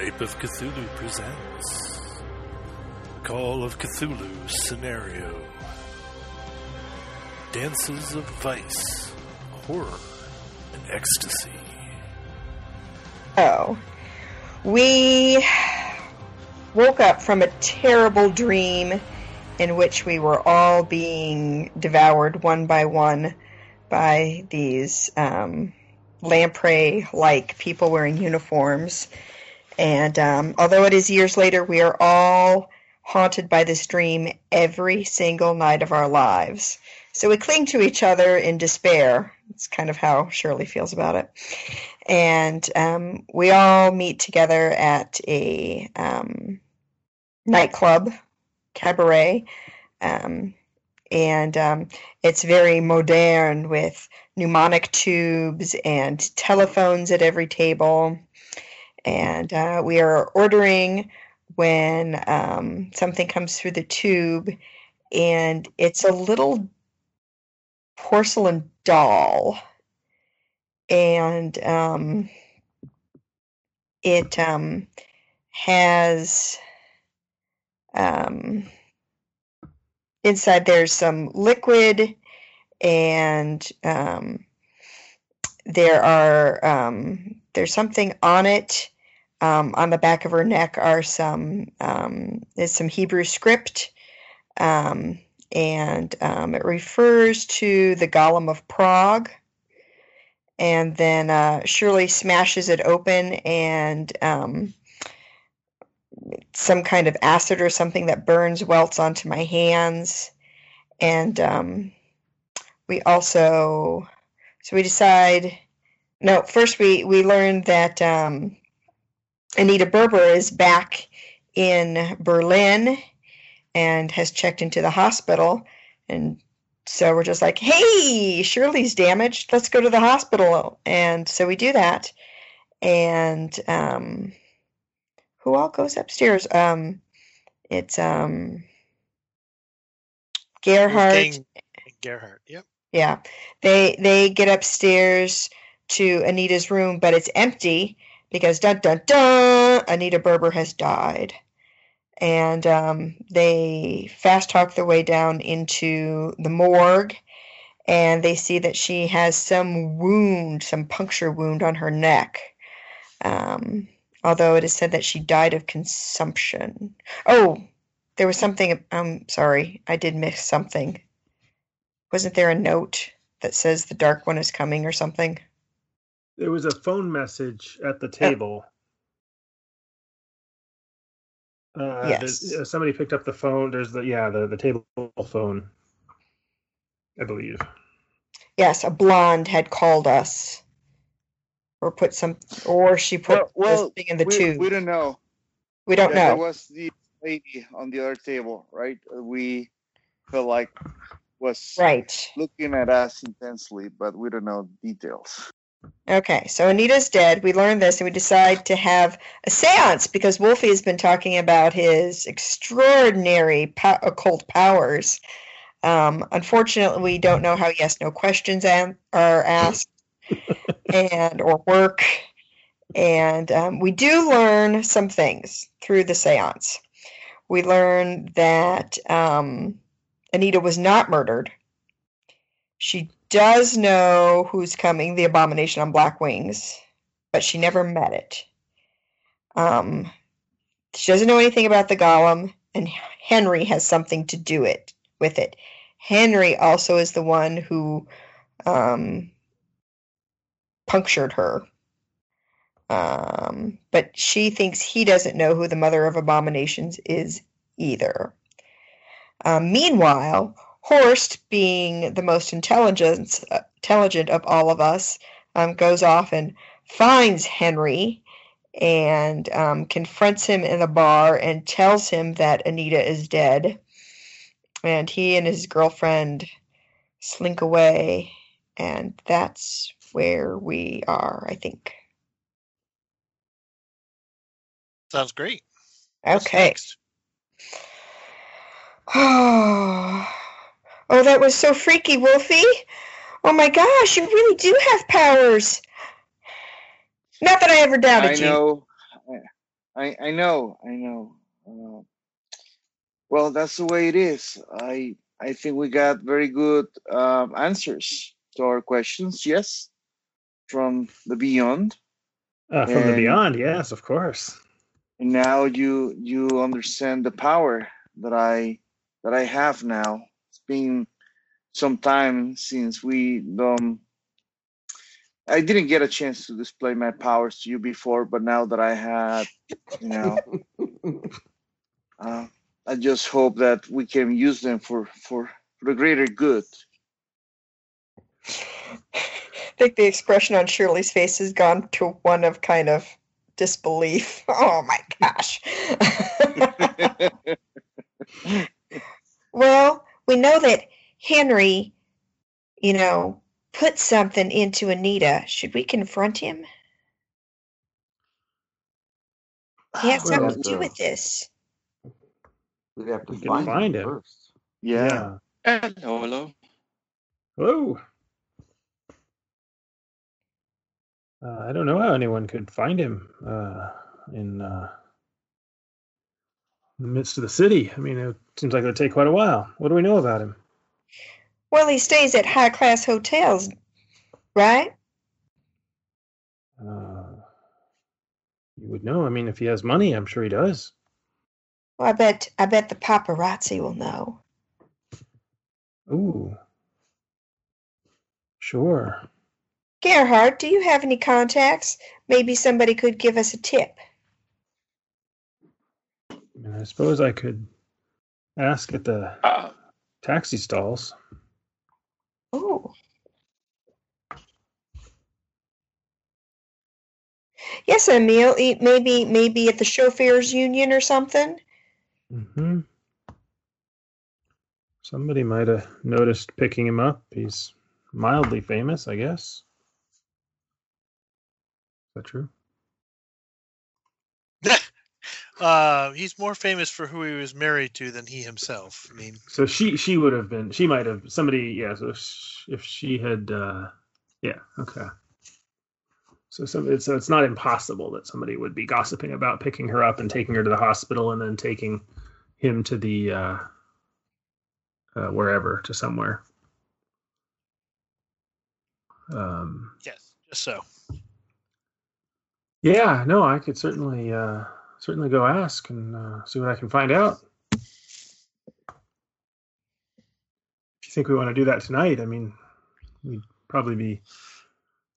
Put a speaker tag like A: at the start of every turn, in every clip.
A: Ape of Cthulhu presents Call of Cthulhu Scenario Dances of Vice, Horror, and Ecstasy.
B: Oh. We woke up from a terrible dream in which we were all being devoured one by one by these um, lamprey like people wearing uniforms. And um, although it is years later, we are all haunted by this dream every single night of our lives. So we cling to each other in despair. It's kind of how Shirley feels about it. And um, we all meet together at a um, nightclub, cabaret. Um, and um, it's very modern with pneumatic tubes and telephones at every table. And uh, we are ordering when um, something comes through the tube, and it's a little porcelain doll. And um, it um, has um, inside there's some liquid and um, there are um, there's something on it um, on the back of her neck are some um, is some Hebrew script um, and um, it refers to the Golem of Prague. And then uh, Shirley smashes it open and um, some kind of acid or something that burns welts onto my hands. And um, we also so we decide no first we we learned that anita berber is back in berlin and has checked into the hospital and so we're just like hey shirley's damaged let's go to the hospital and so we do that and um, who all goes upstairs um, it's um, gerhardt
C: Wolfgang Gerhardt. Yep.
B: Yeah. They they get upstairs to Anita's room, but it's empty because dun dun dun Anita Berber has died. And um, they fast talk their way down into the morgue and they see that she has some wound, some puncture wound on her neck. Um, although it is said that she died of consumption. Oh, there was something. I'm sorry, I did miss something. Wasn't there a note that says the dark one is coming or something?
D: There was a phone message at the table. Uh, the-
B: Yes.
D: uh, somebody picked up the phone. There's the yeah the the table phone, I believe.
B: Yes, a blonde had called us, or put some, or she put
E: Well, well,
B: this thing in the
E: we,
B: tube.
E: we don't know.
B: we don't
E: Yeah, There was the lady on the other table, right? Uh, We felt like was
B: Right.
E: looking at us intensely, but we don't know details.
B: Okay, so Anita's dead. We learn this, and we decide to have a séance because Wolfie has been talking about his extraordinary po- occult powers. Um, unfortunately, we don't know how yes, no questions an- are asked and or work. And um, we do learn some things through the séance. We learn that um, Anita was not murdered. She does know who's coming, the abomination on black wings, but she never met it. Um, she doesn't know anything about the golem, and Henry has something to do it with it. Henry also is the one who um, punctured her. Um, but she thinks he doesn't know who the mother of abominations is either. Um, meanwhile, Horst, being the most intelligent, intelligent of all of us, um, goes off and finds Henry and um, confronts him in a bar and tells him that Anita is dead. And he and his girlfriend slink away, and that's where we are, I think.
C: Sounds great.
B: Okay.
C: next?
B: Oh, oh, that was so freaky, Wolfie. Oh my gosh, you really do have powers. Not that I ever
E: I
B: doubted you.
E: I know, I I know, I know. Uh, well, that's the way it is. I I think we got very good um, answers to our questions. Yes, from the beyond,
D: Uh, from the beyond, yes, of course.
E: and now you you understand the power that I that I have now. It's been some time since we um. I didn't get a chance to display my powers to you before, but now that I had, you know, uh, I just hope that we can use them for for for the greater good.
B: I think the expression on Shirley's face has gone to one of kind of disbelief. Oh my gosh. well, we know that Henry, you know, put something into Anita. Should we confront him? He
D: has
B: something to do with this.
F: We'd have to
D: We
F: find,
D: find
F: him,
D: him.
F: first.
E: yeah.
G: Hello, hello.
D: Hello. Uh, I don't know how anyone could find him uh, in uh, the midst of the city. I mean, it seems like it would take quite a while. What do we know about him?
B: Well, he stays at high class hotels, right?
D: Uh, you would know. I mean, if he has money, I'm sure he does.
B: Well, I bet I bet the paparazzi will know.
D: Ooh. Sure.
B: Gerhard, do you have any contacts? Maybe somebody could give us a tip.
D: I mean, I suppose I could ask at the
G: Uh,
D: taxi stalls.
B: Oh. Yes, Emil. Maybe maybe at the chauffeurs union or something.
D: hmm Somebody might have noticed picking him up. He's mildly famous, I guess. Is that true?
C: Uh, he's more famous for who he was married to than he himself. I mean,
D: So she she would have been. She might have somebody. Yeah. So if she had. uh Yeah. Okay. So some, it's, so it's not impossible that somebody would be gossiping about picking her up and taking her to the hospital and then taking him to the uh, uh wherever to somewhere. Um,
C: yes, just so.
D: yeah, no, I could certainly uh, certainly go ask and uh, see what I can find out. If you think we want to do that tonight, I mean, we'd probably be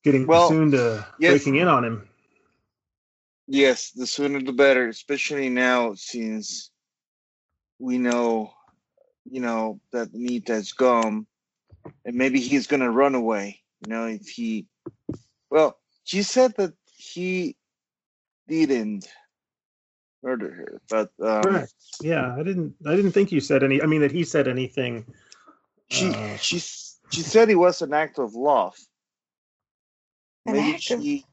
D: getting
E: Well,
D: soon to
E: yes.
D: breaking in on him.
E: Yes, the sooner the better, especially now since we know, you know, that Nita's gone and maybe he's gonna run away. You know, if he well, she said that he didn't murder here. but um,
D: Correct. Yeah, I didn't. I didn't think you said any. I mean, that he said anything.
E: she
D: Uh,
E: she she said he was an act of love.
B: An
E: Maybe
B: act of-
E: she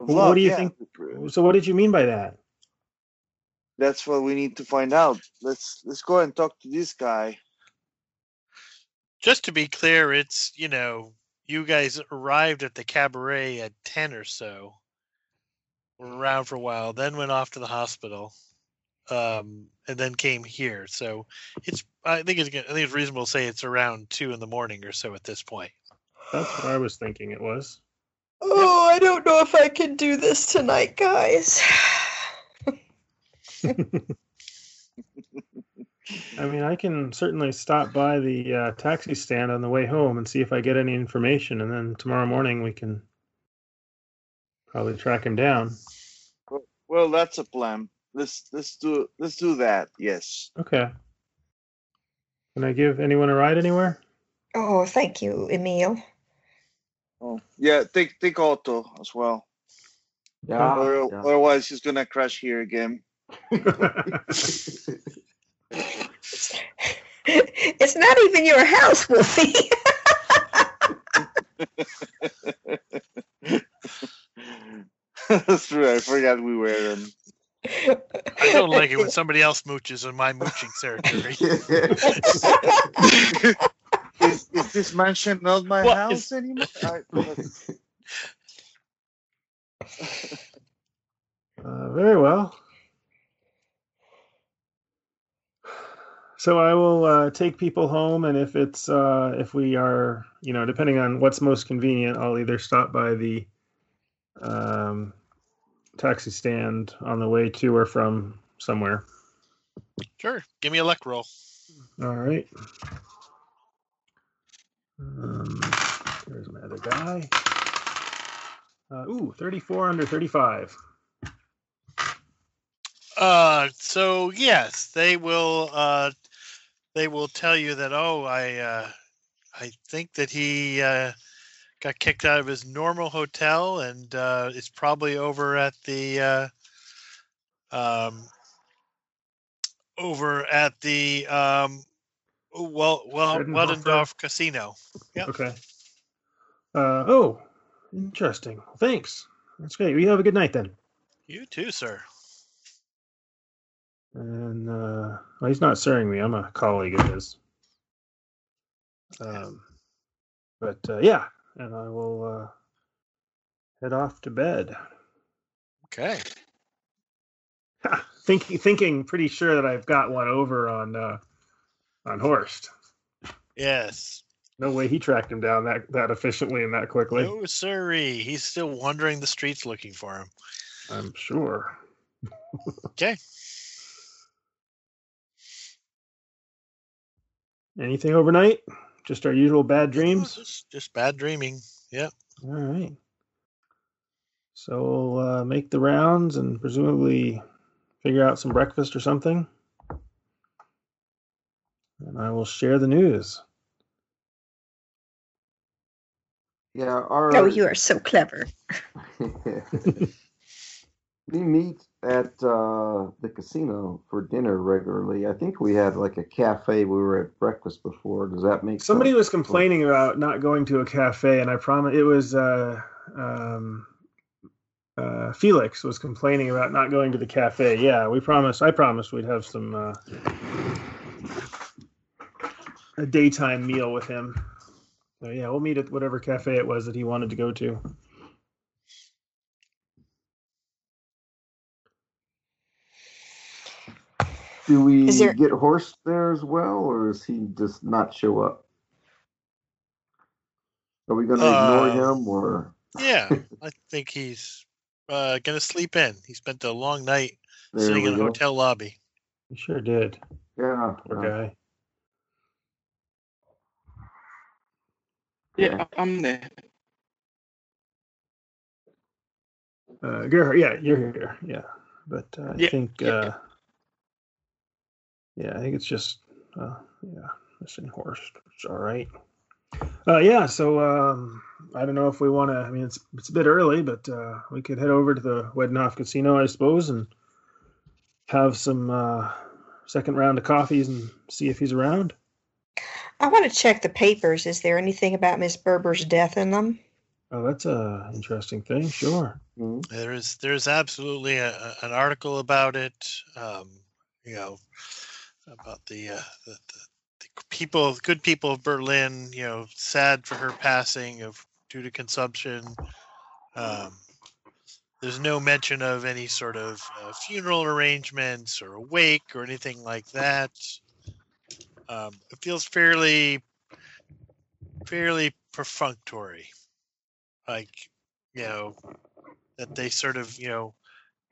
E: of
D: What
E: love,
D: do you
E: yeah.
D: think- So, what did you mean by that?
E: That's what we need to find out. Let's let's go and talk to this guy.
C: Just to be clear, it's you know you guys arrived at the cabaret at ten or so. Were around for a while, then went off to the hospital, um, and then came here. So it's I think it's I think it's reasonable to say it's around two in the morning or so at this point.
D: That's what I was thinking. It was.
B: Oh, I don't know if I can do this tonight, guys.
D: I mean, I can certainly stop by the uh, taxi stand on the way home and see if I get any information, and then tomorrow morning we can probably track him down.
E: Well, that's a plan. Let's let's do let's do that. Yes.
D: Okay. Can I give anyone a ride anywhere?
B: Oh, thank you, Emil.
E: Oh, yeah. Take take Otto as well.
F: Yeah.
E: Or,
F: yeah.
E: Otherwise, he's gonna crash here again.
B: It's not even your house, Wolfie.
E: That's true. I forgot we were. Um,
C: I don't like it when somebody else mooches in my mooching territory.
E: is, is this mansion not my
C: Well,
E: house anymore? I,
D: Uh, very well. So I will uh, take people home, and if it's uh, if we are, you know, depending on what's most convenient, I'll either stop by the um, taxi stand on the way to or from somewhere.
C: Sure. Give me a luck roll.
D: All right. Um, there's my other guy. Uh, ooh, 34 under 35.
C: Uh, so yes, they will. Uh, they will tell you that. Oh, I, uh, I think that he uh, got kicked out of his normal hotel and uh, is probably over at the, uh, um, over at the um, well, well? Weldendorf Casino. Yep.
D: Okay. Uh, oh, interesting. Thanks. That's great. You have a good night then.
C: You too, sir.
D: And uh, well, he's not serving me. I'm a colleague of his. Um, but uh, yeah, and I will uh, head off to bed.
C: Okay.
D: thinking, thinking, pretty sure that I've got one over on uh, on Horst.
C: Yes.
D: No way he tracked him down that that efficiently and that quickly.
C: No, sirree. He's still wandering the streets looking for him.
D: I'm sure.
C: Okay.
D: Anything overnight? Just our usual bad dreams.
C: Just, just bad dreaming. Yep.
D: All right. So we'll uh, make the rounds and presumably figure out some breakfast or something. And I will share the news.
F: Yeah, our
B: Oh, you are so clever.
F: we meet at uh, the casino for dinner regularly. I think we had like a cafe. We were at breakfast before. Does that make
D: Somebody
F: sense?
D: was complaining about not going to a cafe, and I promise it was uh, um, uh, Felix was complaining about not going to the cafe. Yeah, we promised. I promised we'd have some uh, a daytime meal with him. So yeah, we'll meet at whatever cafe it was that he wanted to go to.
F: Do we
B: there-
F: get Horst there as well, or is he just not show up? Are we going to ignore
C: Uh,
F: him, or
C: Yeah. I think he's uh, going to sleep in. He spent a long night
F: there
C: sitting in a
F: go?
C: hotel lobby.
D: He sure did.
F: Yeah,
D: Poor
F: yeah.
D: guy.
E: Yeah, I'm there.
D: Uh, Gerhard, yeah, you're here. Yeah, but uh, I
E: Yeah,
D: think,
E: yeah.
D: uh, yeah, I think it's just, uh, yeah, missing Horst. It's all right. Uh, yeah, so um, I don't know if we want to. I mean, it's it's a bit early, but uh, we could head over to the Wednoff Casino, I suppose, and have some uh, second round of coffees and see if he's around.
B: I want to check the papers. Is there anything about Miss Berber's death in them?
D: Oh, that's a interesting thing. Sure.
F: Mhm.
C: There is there's absolutely a, a- an article about it. Um, you know, about the, uh, the, the the people, good people of Berlin. You know, sad for her passing of due to consumption. Um, there's no mention of any sort of uh, funeral arrangements or a wake or anything like that. Um, it feels fairly, fairly perfunctory. Like, you know, that they sort of, you know,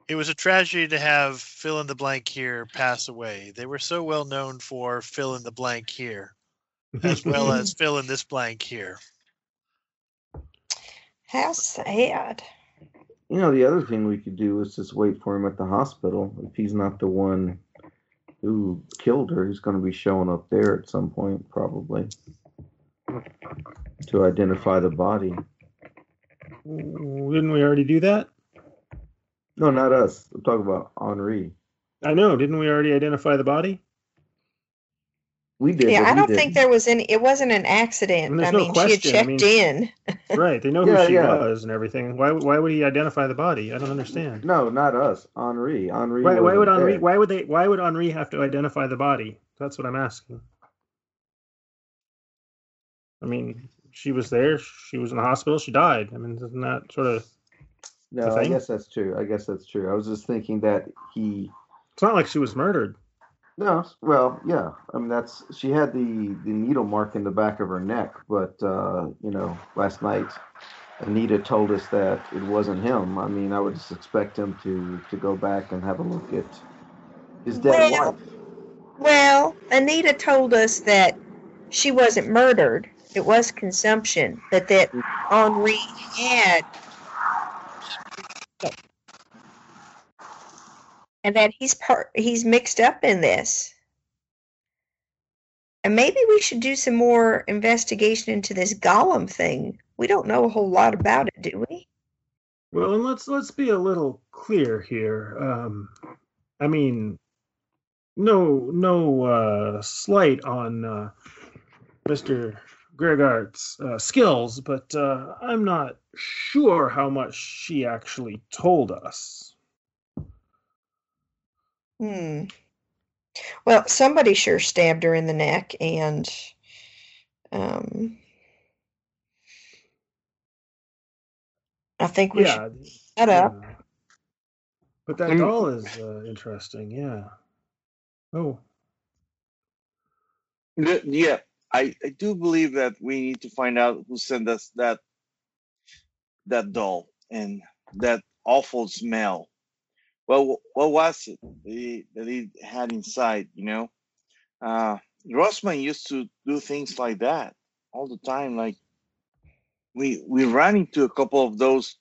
C: it was a tragedy to have fill in the blank here pass away. They were so well known for fill in the blank here, as well as fill in this blank here.
B: How sad.
F: You know, the other thing we could do is just wait for him at the hospital. If he's not the one who killed her, he's going to be showing up there at some point, probably, to identify the body.
D: Didn't we already do that?
F: No, not us. I'm talking about Henri.
D: I know. Didn't we already identify the body?
F: We did.
B: Yeah, I don't
F: didn't.
B: think there was any. It wasn't an accident.
D: And there's
B: I
D: no
B: mean,
D: question,
B: she
D: I mean-
B: checked in.
D: Right. They know who
F: Yeah,
D: she
F: yeah.
D: was and everything. Why? Why would he identify the body? I don't understand.
F: No, not us. Henri. Henri.
D: Why, why would Henri?
F: there.
D: Why would they? Why would Henri have to identify the body? That's what I'm asking. I mean, she was there. She was in the hospital. She died. I mean, doesn't that sort of
F: No, I guess that's true. I guess that's true. I was just thinking that he.
D: It's not like she was murdered.
F: No, well, yeah. I mean, that's she had the the needle mark in the back of her neck, but uh, you know, last night Anita told us that it wasn't him. I mean, I would just expect him to to go back and have a look at his dead
B: Well-
F: wife.
B: Well, Anita told us that she wasn't murdered. It was consumption, but that Henri had. And that he's part he's mixed up in this. And maybe we should do some more investigation into this golem thing. We don't know a whole lot about it, do we?
D: Well, and let's let's be a little clear here. Um, I mean, no no uh, slight on uh, Mr. Gregart's uh, skills, but uh, I'm not sure how much she actually told us.
B: Hmm. Well, somebody sure stabbed her in the neck, and um, I think we
D: yeah,
B: should shut up.
D: yeah. But that
E: Mm.
D: doll is uh, interesting. Yeah. Oh,
E: The- Yeah, I, I do believe that we need to find out who sent us that that doll and that awful smell. Well, what was it that he, that he had inside? You know, uh, Rossman used to do things like that all the time. Like we we ran into a couple of those,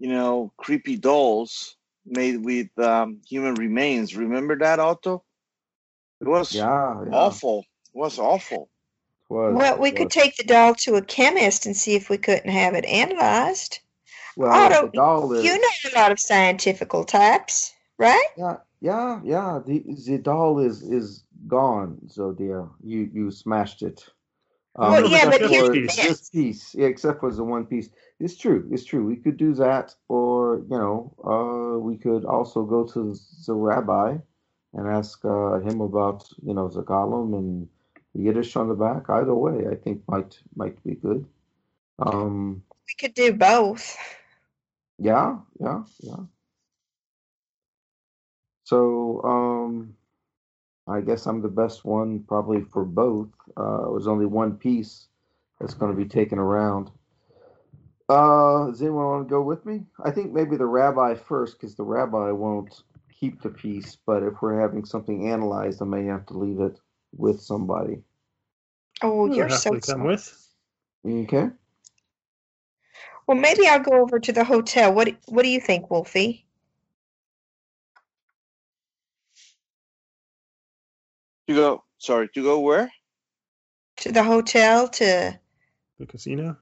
E: you know, creepy dolls made with um, human remains. Remember that, Otto? It was
F: Yeah, yeah.
E: awful. It was awful.
F: It was,
B: Well, we
F: it
B: could take the doll to a chemist and see if we couldn't have it analyzed.
F: Well,
B: Otto,
F: the doll is.
B: You know a lot of scientifical types, right?
F: Yeah, yeah, yeah. The the doll is is gone, Zodia. You you smashed it. Um,
B: Well, yeah,
D: but here's the
F: this piece. Yeah, except for the one piece. It's true. It's true. We could do that, or you know, uh, we could also go to the rabbi and ask uh, him about you know the golem and the Yiddish on the back. Either way, I think might might be good. Um,
B: We could do both.
F: Yeah, yeah, yeah. So, um, I guess I'm the best one probably for both. Uh, it was only one piece that's going to be taken around. Uh, does anyone want to go with me? I think maybe the rabbi first, because the rabbi won't keep the piece. But if we're having something analyzed, I may have to leave it with somebody.
B: Oh,
D: You'll
B: you're so
D: happily come
B: smart.
D: with.
F: Okay.
B: Well, maybe I'll go over to the hotel. What What do you think, Wolfie?
E: To go, sorry, to go where?
B: To the hotel? To
D: The casino.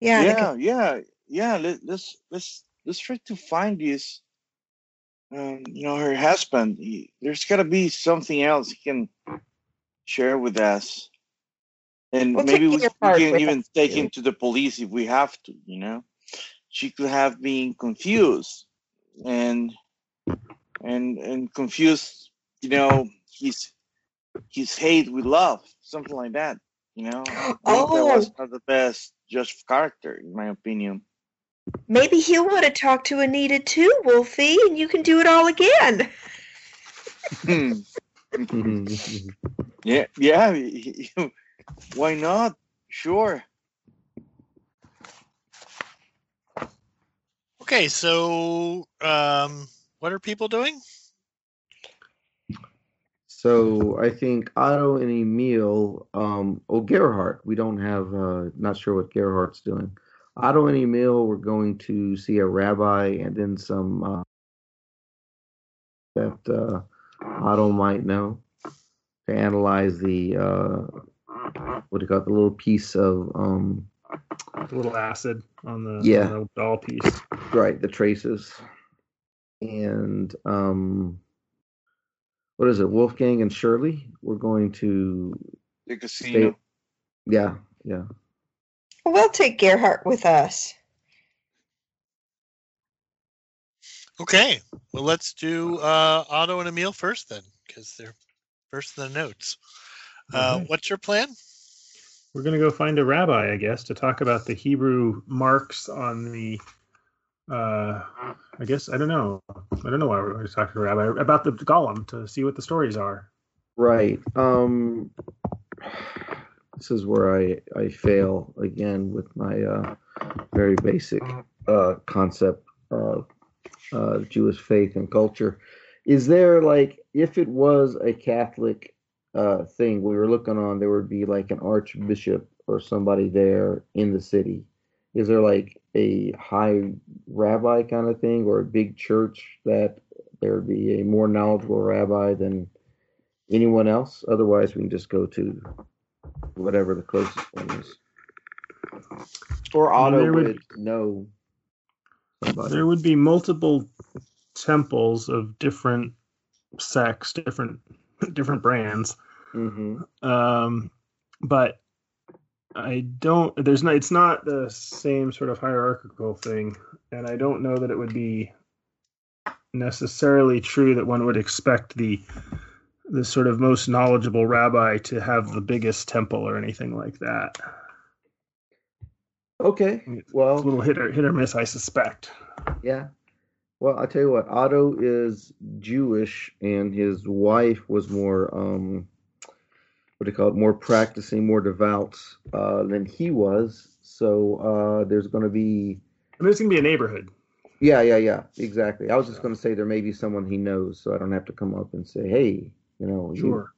B: yeah,
E: yeah,
B: ca-
E: yeah, yeah. Let, let's let's let's try to find this. Um, you know, her husband. He, there's got to be something else he can share with us, and
B: We'll
E: maybe we, we can even
B: us,
E: take him to the police if we have to. You know, she could have been confused, and and and confused. You know, his his hate with love, something like that. You know, I think that was
B: Oh.
E: not the best judge of character, in my opinion.
B: maybe he'll want to talk to Anita too, Wolfie, and you can do it all again.
E: Hmm. yeah, yeah. Why not? Sure.
C: Okay, so um, what are people doing?
F: So I think Otto and Emil, um, oh Gerhardt, we don't have, uh, not sure what Gerhardt's doing. Otto and Emil, we're going to see a rabbi and then some uh, that uh, Otto might know to analyze the uh, what do you call it, the little piece of um,
D: A little acid on the,
F: Yeah.
D: on the doll piece.
F: right the traces and um, what is it, Wolfgang and Shirley? We're going to
E: The casino.
F: yeah yeah.
B: We'll take Gerhardt with us.
C: Okay, well let's do uh, Otto and Emil first then, because they're first in the notes. Uh,
D: Okay.
C: What's your plan?
D: We're gonna go find a rabbi, I guess, to talk about the Hebrew marks on the uh, I guess I don't know. I don't know why we're talking to a Rabbi about the golem to see what the stories are.
F: Right. Um, this is where I I fail again with my uh, very basic uh, concept of uh, Jewish faith and culture. Is there like if it was a Catholic uh, thing we were looking on, there would be like an archbishop or somebody there in the city. Is there like a high rabbi kind of thing or a big church that there would be a more knowledgeable rabbi than anyone else? Otherwise, we can just go to whatever the closest one is. Or Otto
D: There
F: would,
D: would-
F: know somebody.
D: There would be multiple temples of different sects, different different brands.
F: Hmm
D: Um, but I don't. There's not. It's not the same sort of hierarchical thing, and I don't know that it would be necessarily true that one would expect the the sort of most knowledgeable rabbi to have the biggest temple or anything like that.
F: Okay.
D: It's
F: Well,
D: a little hit or hit or miss, I suspect.
F: Yeah. Well, I tell you what, Otto is Jewish, and his wife was more, um, what do you call it, more practicing, more devout uh, than he was. So uh, there's going to be,
D: I mean, it's gonna be a neighborhood.
F: yeah, yeah, yeah, exactly. I was just going to say there may be someone he knows, so I don't have to come up and say, hey, you know, you-
D: Sure.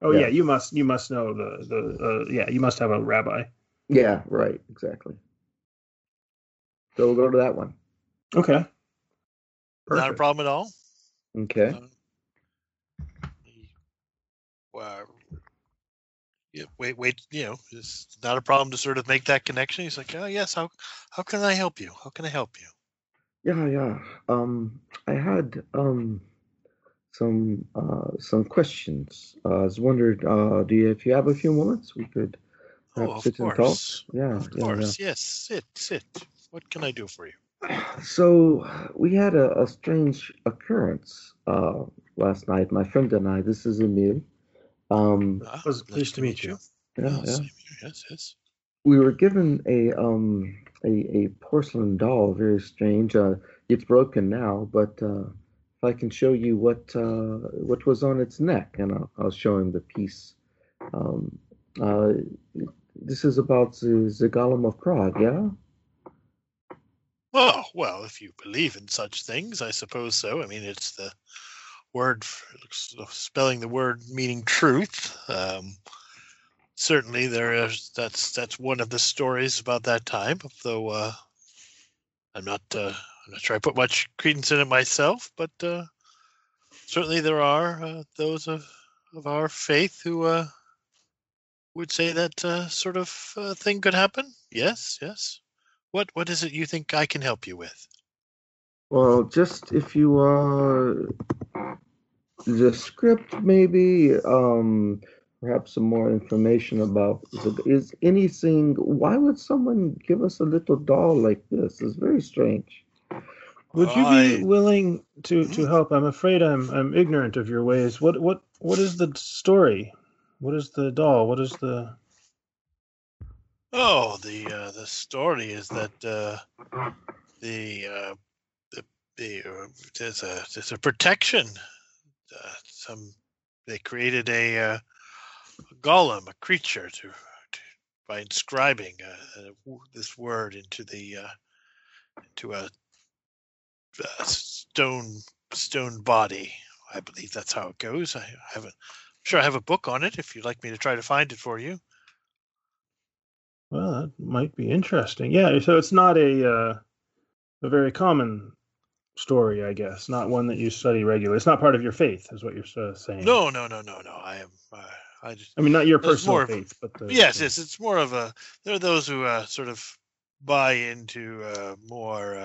D: Oh
F: Yeah.
D: yeah, you must you must know the the uh, yeah you must have a rabbi.
F: yeah, right, exactly. So we'll go to that one.
D: Okay.
C: Not a problem at all.
F: Okay.
C: Uh, he- Well, yeah, wait, wait. You know, it's not a problem to sort of make that connection. He's like, oh yes, how how can I help you? How can I help you?
F: Yeah, yeah. Um, I had um some uh some questions. Uh, I was wondered, uh, do you if you have a few moments, we could
C: Oh,
F: sit and talk. Yeah,
C: of
F: yeah,
C: course. Yes, sit, sit. What can I do for you?
F: So we had a, a strange occurrence uh last night. My friend and I. This is Emil. Um,
C: Ah,
D: was
C: nice
D: pleased to meet you.
F: yeah,
C: Yes,
F: yeah.
C: same here. yes, yes.
F: we were given a um a, a porcelain doll very strange uh it's broken now but uh if i can show you what uh what was on its neck and i'll, I'll show him the piece um uh this is about the, the golem of prague yeah
C: Oh, well, if you believe in such things, I suppose so. I mean, it's the word, spelling the word meaning truth. Um, certainly, there is. That's that's one of the stories about that time. Though uh, I'm not, uh, I'm not sure I put much credence in it myself, but uh, certainly there are uh, those of of our faith who uh, would say that uh, sort of thing could happen. Yes, yes. What what is it you think I can help you with?
F: well just if you uh the script maybe um perhaps some more information about the, is anything why would someone give us a little doll like this it's very strange
D: Would you
C: I-
D: be willing to to
C: Mhm.
D: help? I'm afraid I'm I'm ignorant of your ways. What what what is the story? What is the doll? What is the
C: Oh, the uh, the story is that uh, the uh, the, the uh, there's a there's a protection. Uh, some they created a, uh, golem, a creature, to, to by inscribing uh, uh, this word into the uh, into a, a stone stone body. I believe that's how it goes. I haven't. I'm sure I have a book on it. If you'd like me to try to find it for you.
D: well, that might be interesting. Yeah, so it's not a uh, a very common story, I guess. Not one that you study regularly. It's not part of your faith, is what you're uh, saying.
C: No, no, no, no, no. I am. Uh, I just.
D: I mean not your personal
C: more of-
D: faith, but the,
C: Yes,
D: the-
C: yes. It's more of a. There are those who uh, sort of buy into uh, more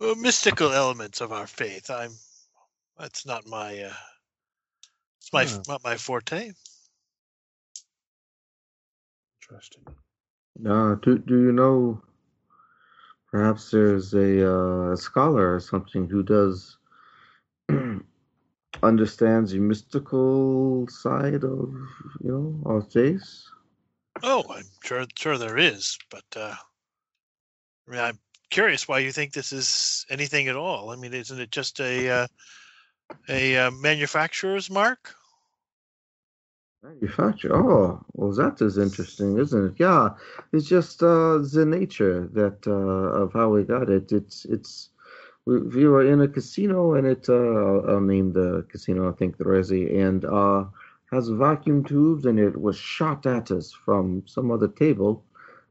C: uh, mystical elements of our faith. I'm. That's not my. Uh, it's my
D: Huh.
C: not my forte.
D: Interesting.
F: Uh, do do you know? Perhaps there's a uh, scholar or something who does understands the mystical side of you know our faith.
C: Oh, I'm sure. Sure, there is, but uh, I mean, I'm curious why you think this is anything at all. I mean, isn't it just a uh, a uh, manufacturer's mark?
F: Manufacture. Oh, well, that is interesting, isn't it? Yeah, it's just uh, the nature that uh, of how we got it. It's it's we, we were in a casino, and it uh, I'll, name the casino. I think the Resi, and uh, has vacuum tubes, and it was shot at us from some other table,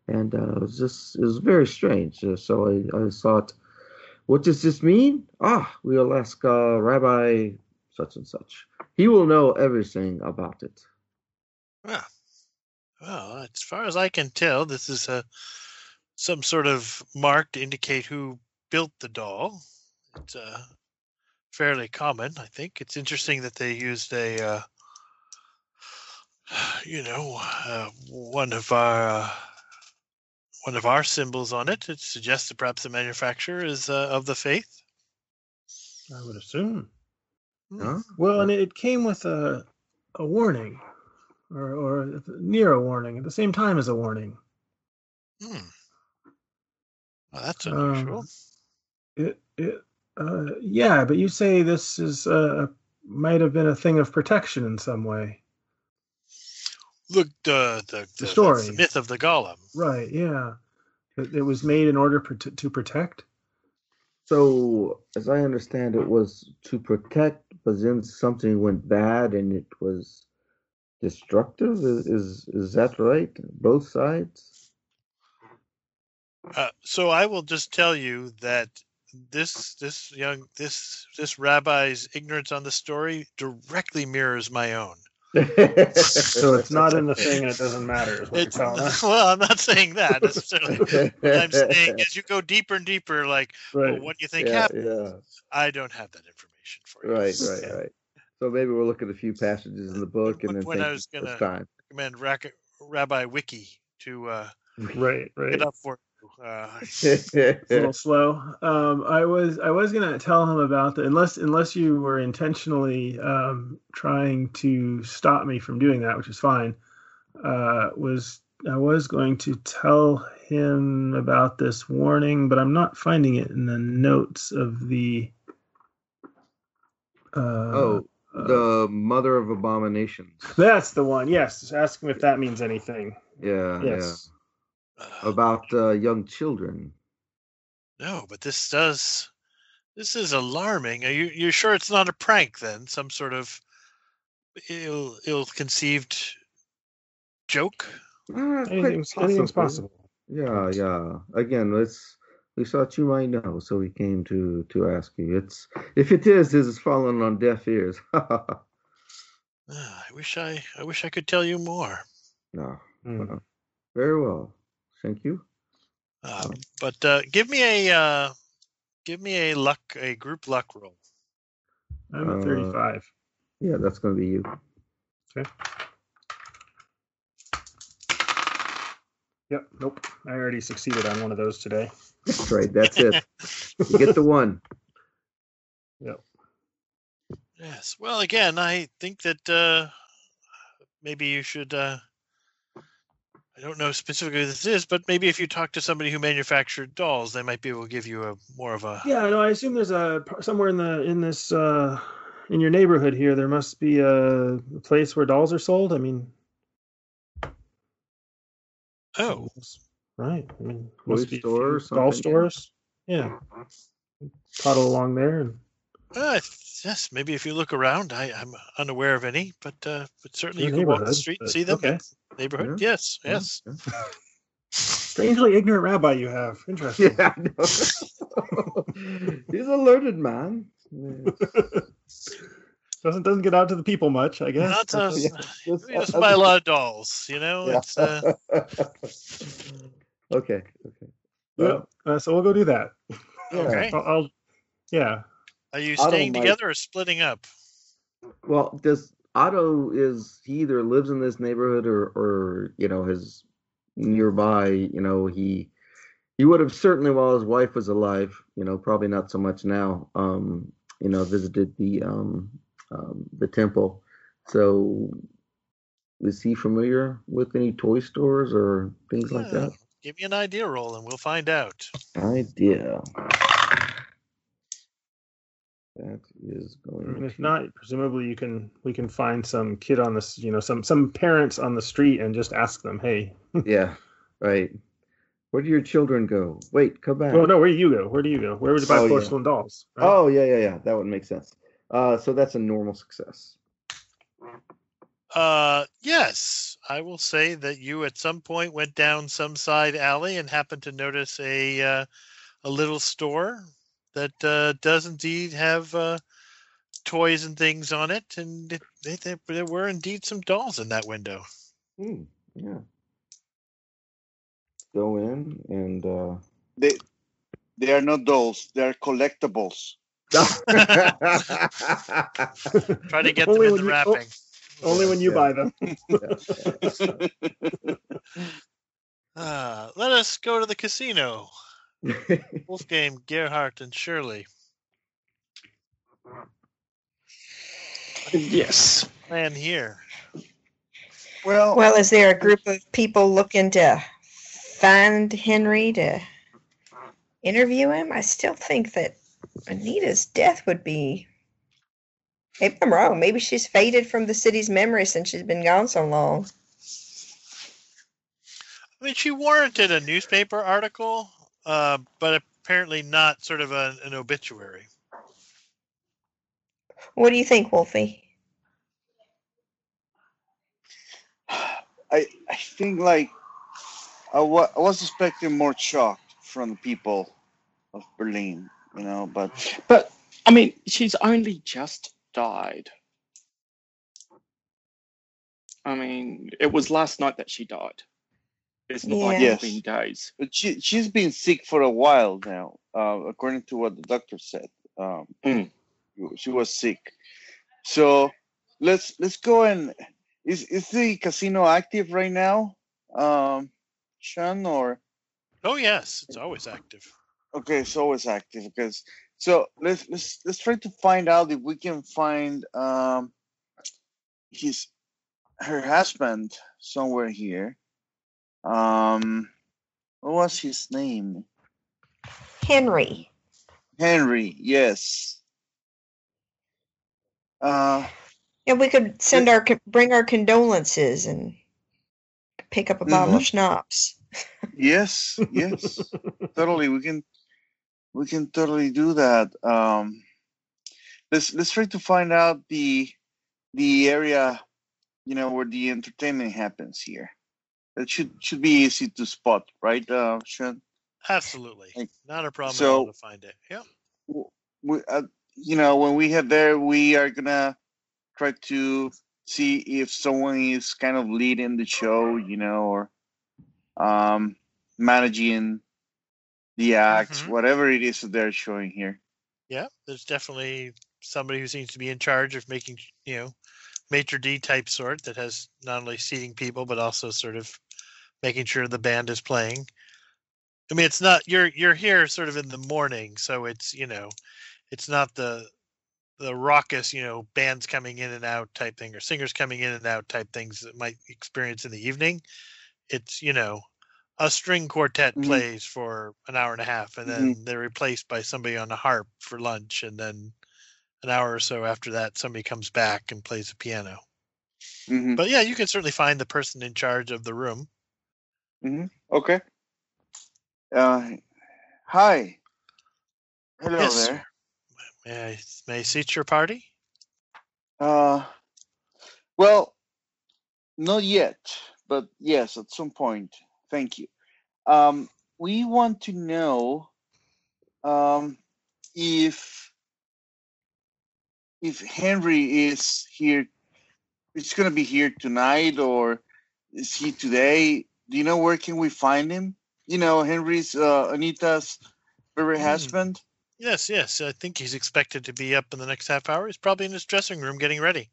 F: and uh, it was just it was very strange. Uh, so I I thought, what does this mean? Ah, we'll ask uh, Rabbi such and such. He will know everything about it.
C: Well, well, as far as I can tell, this is a some sort of mark to indicate who built the doll. It's uh, fairly common, I think. It's interesting that they used a, uh, you know, uh, one of our uh, one of our symbols on it. It suggests that perhaps the manufacturer is uh, of the faith.
D: I would assume.
C: Hmm.
F: Huh?
D: Well, and it came with a a warning, or or near a warning at the same time as a warning.
C: Hmm. Well, that's unusual.
D: Um, it it uh, yeah, but you say this is uh might have been a thing of protection in some way,
C: Look, the the, the, that's the
D: story.
C: myth of the golem.
D: right? Yeah, it, it was made in order prote- to protect.
F: So, as I understand, it was to protect, but then something went bad and it was destructive. Is is, is that right? Both sides.
C: Uh, so I will just tell you that this this young this this rabbi's ignorance on the story directly mirrors my own.
D: So it's not in the thing, and it doesn't matter. Is what
C: It's,
D: you're telling
C: well, I'm not saying that necessarily. What I'm saying as you go deeper and deeper, like, well, what do you think
F: yeah,
C: happened?
F: yeah.
C: I don't have that information for you.
F: Right, right, right. So maybe we'll look at a few passages in the book and then
C: When
F: think
C: I was gonna-
F: time.
C: recommend Rack- Rabbi Wiki to uh,
D: Right. Right.
C: get up for you. Uh,
D: a little slow. Um, I was I was gonna tell him about the unless unless you were intentionally um, trying to stop me from doing that, which is fine. Uh, was I was going to tell him about this warning, but I'm not finding it in the notes of the. Uh,
F: oh,
D: uh,
F: the mother of abominations.
D: that's the one. Yes, just ask him if that means anything.
F: Yeah,
D: Yes.
C: uh,
F: yeah. About uh, young children.
C: no, but this does. This is alarming. Are you you sure it's not a prank then? Some sort of ill ill conceived joke?
F: Quite
D: Anything's, anything's possible.
F: Yeah, yeah. Again, let's. We thought you might know, so we came to to ask you. It's if it is, this is falling on deaf ears.
C: Ah, I wish I I wish I could tell you more.
F: no,
D: Hmm.
F: uh, very well. Thank you.
C: Uh, but uh, give me a uh, give me a luck a group luck roll.
D: I'm at
F: Uh,
D: 35.
F: Yeah, that's going to be you. Okay.
D: Yep. Nope. I already succeeded on one of those today.
F: That's right. That's it. You get the one.
C: Yes. Well, again, I think that uh, maybe you should. Uh, I don't know specifically who this is, but maybe if you talk to somebody who manufactured dolls, they might be able to give you a more of a.
D: Yeah. No, I assume there's a somewhere in the in this uh, in your neighborhood here. There must be a place where dolls are sold. I mean,
C: Oh,
D: right. I mean,
F: Toy
D: must be
F: store or
D: few doll
F: something, yeah.
D: stores. Yeah. Toddle along there and
C: uh, yes. Maybe if you look around, I, I'm unaware of any, but uh, but certainly you can walk the street and see them.
D: okay.
C: Neighborhood.
F: Yeah.
C: Yes. Yes.
F: Yeah.
D: strangely ignorant rabbi you have. Interesting.
F: Yeah, I know. He's a learned man. Yes.
D: doesn't doesn't get out to the people much, I guess.
C: Not us.
F: Yeah,
C: We
F: just-
C: just buy a lot of dolls. You know.
F: Yeah.
C: It's, uh,
F: okay. Okay.
D: Yep. Uh, so we'll go do that.
F: Yeah.
C: Okay.
D: I'll, I'll yeah.
C: are you
F: don't
C: staying
F: like-
C: together or splitting up?
F: Well, does Otto is he either lives in this neighborhood or or you know his nearby? You know he he would have certainly while his wife was alive. You know probably not so much now. Um, you know visited the um, um the temple. So is he familiar with any toy stores or things like that?
C: Give me an idea roll and we'll find out.
F: Idea. That is
D: And
F: going.
D: if
F: to-
D: not, presumably you can we can find some kid on this, you know, some some parents on the street and just ask them, hey,
F: Yeah, right. Where do your children go? Wait, come back.
D: oh no, where do you go? Where do you go? Where would you buy
F: Oh, yeah.
D: porcelain dolls? right?
F: Oh, yeah, yeah, yeah. That would make sense. Uh, so that's a normal success.
C: Uh, yes, I will say that you at some point went down some side alley and happened to notice a uh, a little store that uh, does indeed have uh, toys and things on it, and it, they, they, there were indeed some dolls in that window.
F: Hmm, yeah. Go in and. Uh...
E: They they are not dolls. They are collectibles.
C: Try to get them
D: Only
C: in
D: when
C: the
D: you- oh,
C: wrapping.
D: Only when you
F: Yeah.
D: buy them.
C: Uh, let us go to the casino. Wolfgang, Gerhardt, and Shirley.
G: Yes.
C: Plan here.
E: well,
B: Well, is there a group of people looking to find Henry to interview him? I still think that Anita's death would be. Maybe I'm wrong. Maybe she's faded from the city's memory since she's been gone so long.
C: I mean, she warranted a newspaper article, uh, but apparently not sort of a, an obituary.
B: What do you think, Wolfie?
E: I I think like I wa- I was expecting more shock from the people of Berlin, you know, but
G: But I mean, she's only just died. I mean, it was last night that she died. It's not like
E: Yeah.
G: it's been days.
E: but she she's been sick for a while now, uh, according to what the doctor said. Um,
G: Mm.
E: she was sick, so let's let's go and is is the casino active right now, um, Sean or?
C: Oh yes, it's always active.
E: Okay, it's always active because so let's let's let's try to find out if we can find um his her husband somewhere here. Um what was his name?
B: Henry.
E: Henry, yes. Uh
B: Yeah, we could send our bring our condolences and pick up a bottle of schnapps.
E: yes, yes. totally we can we can totally do that. Um let's let's try to find out the the area you know where the entertainment happens here. That should should be easy to spot, right, uh Sean?
C: Absolutely,
E: Like,
C: not a problem
E: so-
C: to find it. Yeah.
E: we, uh, you know, when we head there, we are gonna try to see if someone is kind of leading the show, you know, or um, managing the acts,
C: Mhm.
E: whatever it is that they're showing here.
C: Yeah, there's definitely somebody who seems to be in charge of making, you know, maitre d type sort that has not only seating people but also sort of making sure the band is playing. I mean, it's not you're you're here sort of in the morning, so it's you know, it's not the the raucous you know bands coming in and out type thing or singers coming in and out type things that might experience in the evening. It's you know, a string quartet
E: Mhm.
C: plays for an hour and a half, and then they're replaced by somebody on a harp for lunch, and then an hour or so after that, somebody comes back and plays the piano.
E: hmm
C: But yeah, you can certainly find the person in charge of the room.
E: Okay. Uh, hi. Hello
C: Yes.
E: there.
C: May I, may I seat your party?
E: Uh, well, not yet, but yes, at some point. Thank you. Um, we want to know um, if if Henry is here. It's gonna be here tonight, or is he today? Do you know where can we find him? You know, Henry's uh, Anita's very
C: Hmm.
E: husband.
C: Yes, yes. I think he's expected to be up in the next half hour. He's probably in his dressing room getting ready.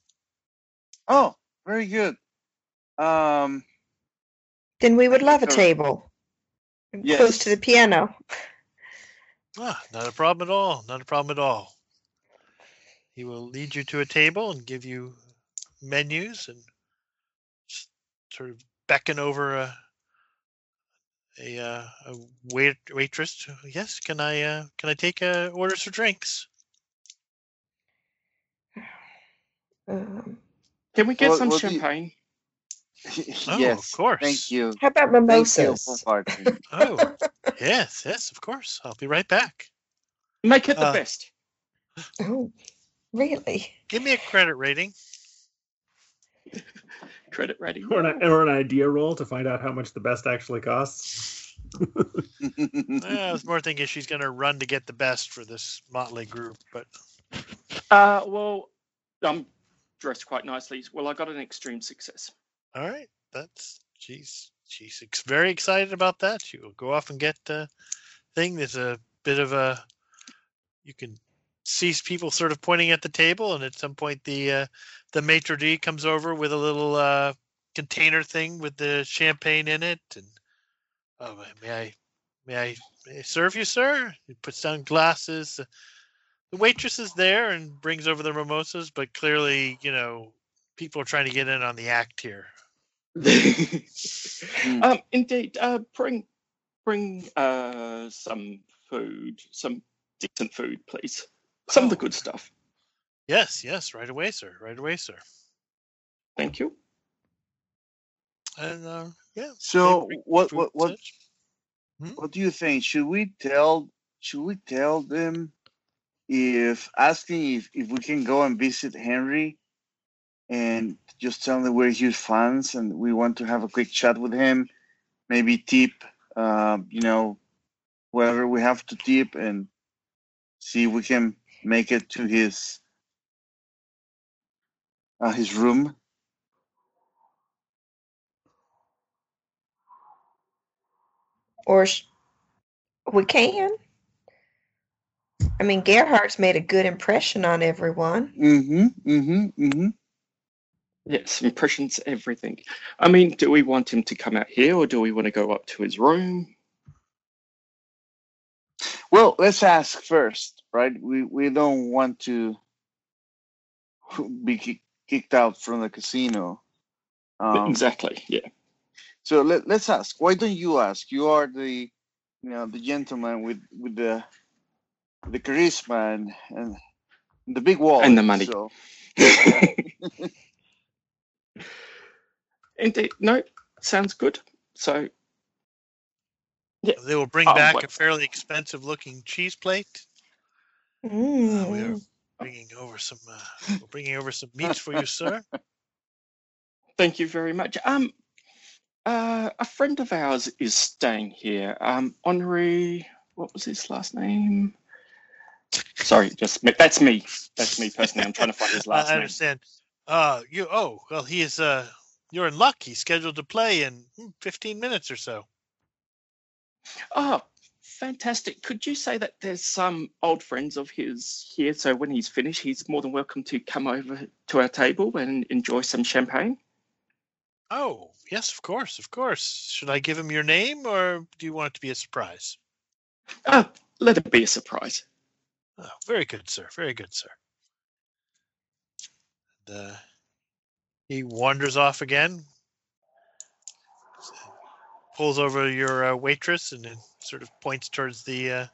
E: Oh, very good. Um,
B: Then we would love a
E: think so.
B: table. Close to the piano.
C: Ah, not a problem at all. Not a problem at all. He will lead you to a table and give you menus and sort of beckon over a a, uh, a wait waitress. Yes, can I uh, can I take uh, orders for drinks?
B: Um,
G: Can we get
E: Well-
G: some
E: well, do
G: champagne?
C: Oh,
E: yes,
C: of course.
E: Thank you.
B: how about
E: Thank you
B: mimosas?
C: Oh, yes, yes, of course. I'll be right back.
G: Make it the
C: Uh,
G: best.
B: Oh, really?
C: Give me a credit rating.
G: Credit rating.
D: Or an, or an idea roll to find out how much the best actually costs.
C: I was more thinking she's going to run to get the best for this motley group, but
G: Uh, well, I'm dressed quite nicely. Well, I got an extreme success.
C: All right. That's she's she's ex- very excited about that. She will go off and get the thing. There's a bit of a you can see people sort of pointing at the table, and at some point the uh, the maitre d comes over with a little uh, container thing with the champagne in it, and oh, may I may I may I serve you, sir? He puts down glasses. The waitress is there and brings over the mimosas, but clearly, you know, people are trying to get in on the act here.
G: um, indeed. Uh, bring, bring uh, some food, some decent food, please. Some of the
C: Oh.
G: good stuff.
C: Yes, yes, right away, sir. Right away, sir.
G: Thank you.
C: And uh, yeah.
E: So what what what
C: such.
E: what do you think? Should we tell should we tell them if asking if, if we can go and visit Henry and just tell them we're huge fans and we want to have a quick chat with him, maybe tip um, you know, whoever we have to tip and see if we can make it to his uh, his room.
B: Or sh- we can. I mean, Gerhardt's made a good impression on everyone.
E: Mm-hmm. Mm-hmm. Mm-hmm.
G: Yes, impressions, everything. I mean, do we want him to come out here or do we want to go up to his room?
E: Well, let's ask first, right? We we don't want to be kicked out from the casino. Um,
G: exactly, yeah.
E: so let, let's ask. Why don't you ask? You are the, you know, the gentleman with with the the charisma and, and the big wall
G: And the money.
E: So
G: Indeed. No, sounds good. So, yeah.
C: They will bring
G: Oh,
C: back
G: what-
C: a fairly expensive looking cheese plate. Uh, we are
B: Mm.
C: bringing over some. Uh, we're bringing over some meats for you, sir.
G: thank you very much. Um, uh, a friend of ours is staying here. Um, Henri, what was his last name? Sorry, just that's me. That's me personally. I'm trying to find his
C: I
G: last
C: I
G: name.
C: Uh, you. Oh, well, he is. Uh, you're in luck. He's scheduled to play in hmm, 15 minutes or so.
G: Oh, fantastic. Could you say that there's some old friends of his here? So when he's finished, he's more than welcome to come over to our table and enjoy some champagne.
C: Oh, yes, of course, of course. Should I give him your name, or do you want it to be a surprise?
G: Ah, let it be a surprise.
C: Oh, very good, sir. Very good, sir. Uh, he wanders off again, pulls over your uh, waitress, and then sort of points towards the uh,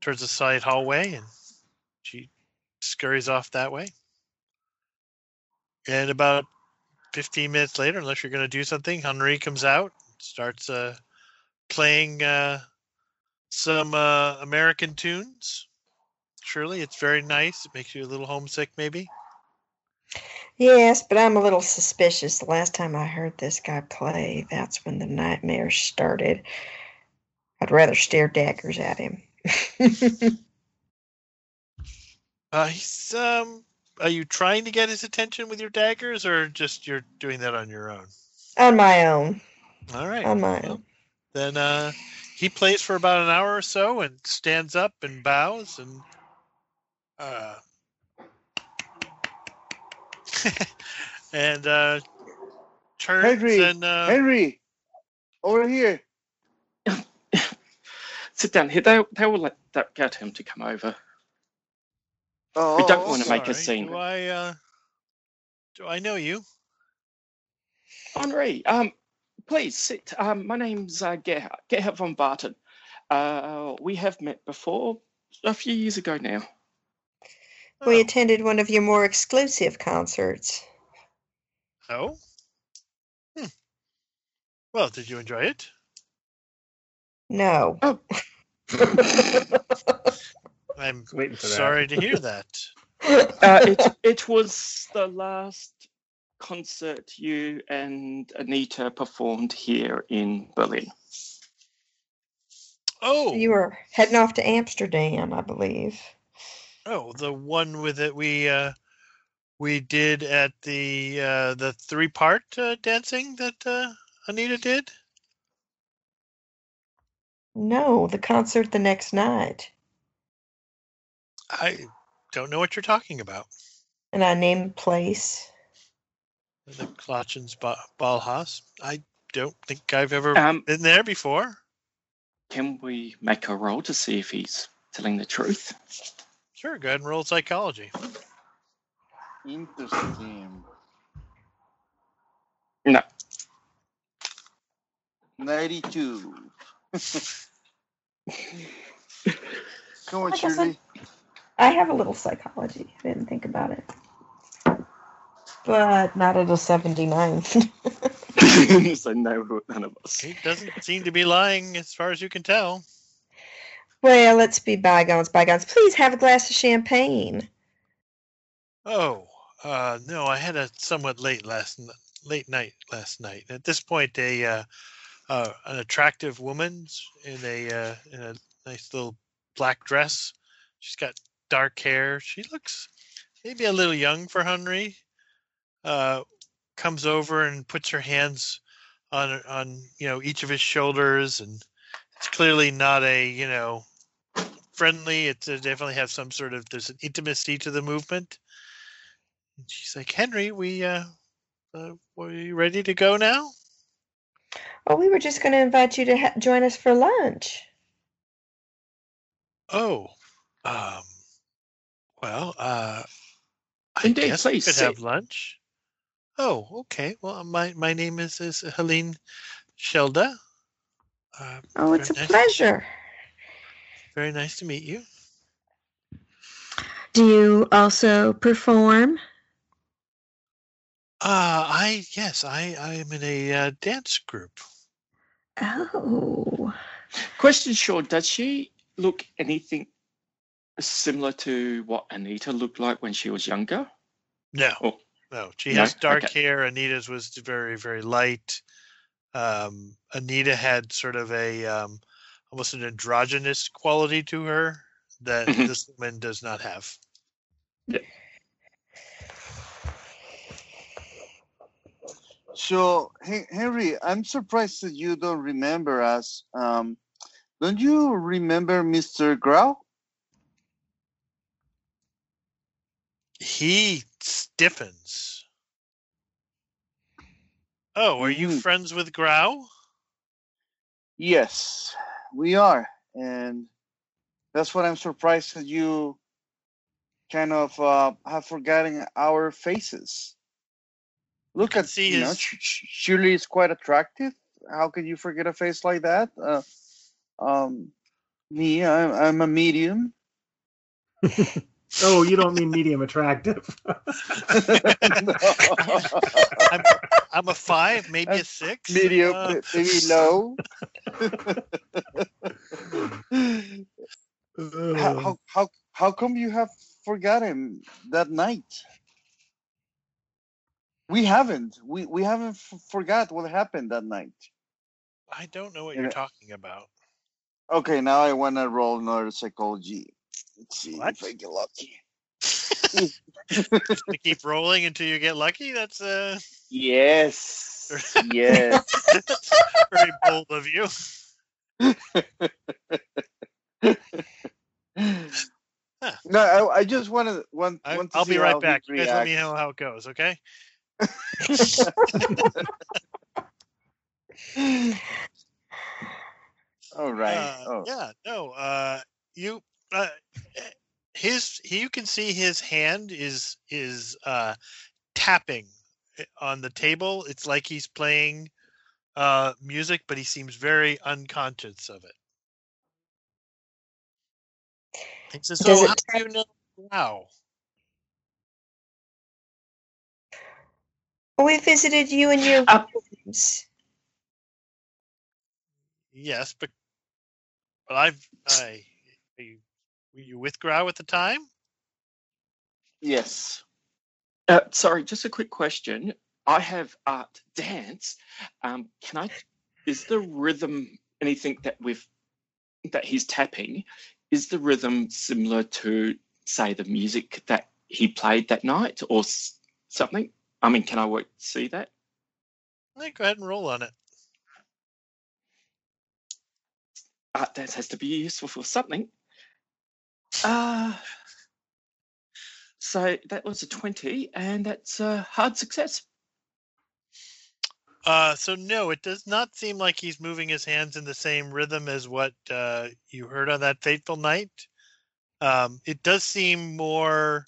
C: towards the side hallway, and she scurries off that way. And about 15 minutes later, unless you're going to do something, Henri comes out, starts uh, playing uh, some uh, American tunes. Surely it's very nice. It makes you a little homesick, maybe.
B: Yes, but I'm a little suspicious. The last time I heard this guy play, that's when the nightmares started. I'd rather stare daggers at him.
C: Uh, he's um. Are you trying to get his attention with your daggers, or just you're doing that on your own?
B: on my own.
C: All right.
B: On my
C: well,
B: own.
C: Then uh, he plays for about an hour or so and stands up and bows and uh, and uh, turns
E: Henry,
C: and uh,
E: Henry, over here.
G: Sit down here. They, they will let that get him to come over.
E: Oh,
G: We don't
E: oh,
G: wanna make a scene.
C: Do I uh, do I know you?
G: Henri, um, please sit. Um, my name's uh, Gerhard, Gerhard von Barton. Uh, we have met before a few years ago now.
B: We attended one of your more exclusive concerts.
C: Oh. Hmm. Well, did you enjoy it?
B: No.
G: Oh.
C: I'm
D: Waiting for that.
C: sorry to hear that.
G: Uh, it it was the last concert you and Anita performed here in Berlin.
C: Oh,
B: You were heading off to Amsterdam, I believe.
C: Oh, the one with it we uh we did at the uh the three part uh, dancing that uh Anita did.
B: No, the concert the next night.
C: I don't know what you're talking about.
B: And I named place.
C: The Clärchens ba- Ballhaus. I don't think I've ever
G: Um,
C: been there before.
G: can we make a roll to see if he's telling the truth?
C: Sure, go ahead and roll psychology.
E: Interesting.
G: No.
E: 92. Come on,
B: I I'm-
E: Shirley.
B: I have a little psychology. I didn't think about it. But not at a 79.
G: so no, none of us.
C: He doesn't seem to be lying as far as you can tell.
B: Well, let's be bygones, bygones. Please have a glass of champagne.
C: Oh, uh, no, I had a somewhat late last n- late night last night. At this point, a uh, uh, an attractive woman in a uh, in a nice little black dress. She's got dark hair. She looks maybe a little young for Henry. Uh, comes over and puts her hands on on you know each of his shoulders, and it's clearly not a you know friendly. It uh, definitely has some sort of there's an intimacy to the movement. And she's like, Henry, we uh, uh were you ready to go now?
B: Oh, we were just going to invite you to ha- join us for lunch.
C: Oh, um, well, uh, I
G: Indeed,
C: guess we could
G: sit.
C: have lunch. Oh, okay. Well, my my name is is Helene Shelda. Uh,
B: Oh, it's a
C: nice.
B: pleasure.
C: Very nice to meet you.
B: Do you also perform?
C: Uh, I yes, I I am in a uh, dance group.
B: Oh.
G: Question, Sean, does she look anything similar to what Anita looked like when she was younger?
C: No,
G: Oh.
C: no, she
G: No?
C: has dark
G: Okay.
C: hair. Anita's was very very light. Um, Anita had sort of a um, almost an androgynous quality to her that
G: Mhm.
C: this woman does not have.
E: Yeah. So, Henry, I'm surprised that you don't remember us. Um, don't you remember Mr. Grau?
C: He stiffens. Oh, are you
E: Mhm.
C: friends with Grau?
E: Yes, we are. And that's what I'm surprised that you kind of uh, have forgotten our faces. Look
C: can
E: at
C: see
E: you know,
C: his-
E: Sh- Sh- Shirley is quite attractive. How could you forget a face like that? Uh, um, me, I'm, I'm a medium.
D: Oh, you don't mean medium attractive.
C: I'm, I'm a five, maybe a six.
E: medium,
C: Uh,
E: maybe low. how, how, how, how come you have forgotten that night? We haven't. We we haven't f- forgot what happened that night.
C: I don't know what you're talking about.
E: Okay, now I want to roll another psychology. Let's see
C: What?
E: if I get lucky.
C: to keep rolling until you get lucky. That's uh,
E: Yes. Yes.
C: very bold of you.
E: no, I, I just want to want,
C: I,
E: want
C: I'll
E: see
C: be right back. You guys let me know how it goes, okay?
E: All right.
C: Uh,
E: oh.
C: Yeah, no. Uh, you, uh, his, you can see his hand is is uh, tapping on the table. It's like he's playing uh, music, but he seems very unconscious of it. He says,
B: Does
C: "So
B: it
C: how
B: tell-
C: do you know now?"
B: We visited you in your
G: Uh,
B: rooms.
C: Yes, but but I've I are you, were you with Grau at the time?
E: Yes.
G: Uh, sorry, just a quick question. I have art dance. Um, can I? Is the rhythm anything that we've that he's tapping? Is the rhythm similar to say the music that he played that night, or s- something? I mean, can I work, see that?
C: Hey, go ahead and roll on it.
G: Art dance has to be useful for something. Uh, so that was a twenty, and that's a hard success.
C: Uh, so no, it does not seem like he's moving his hands in the same rhythm as what uh, you heard on that fateful night. Um, it does seem more.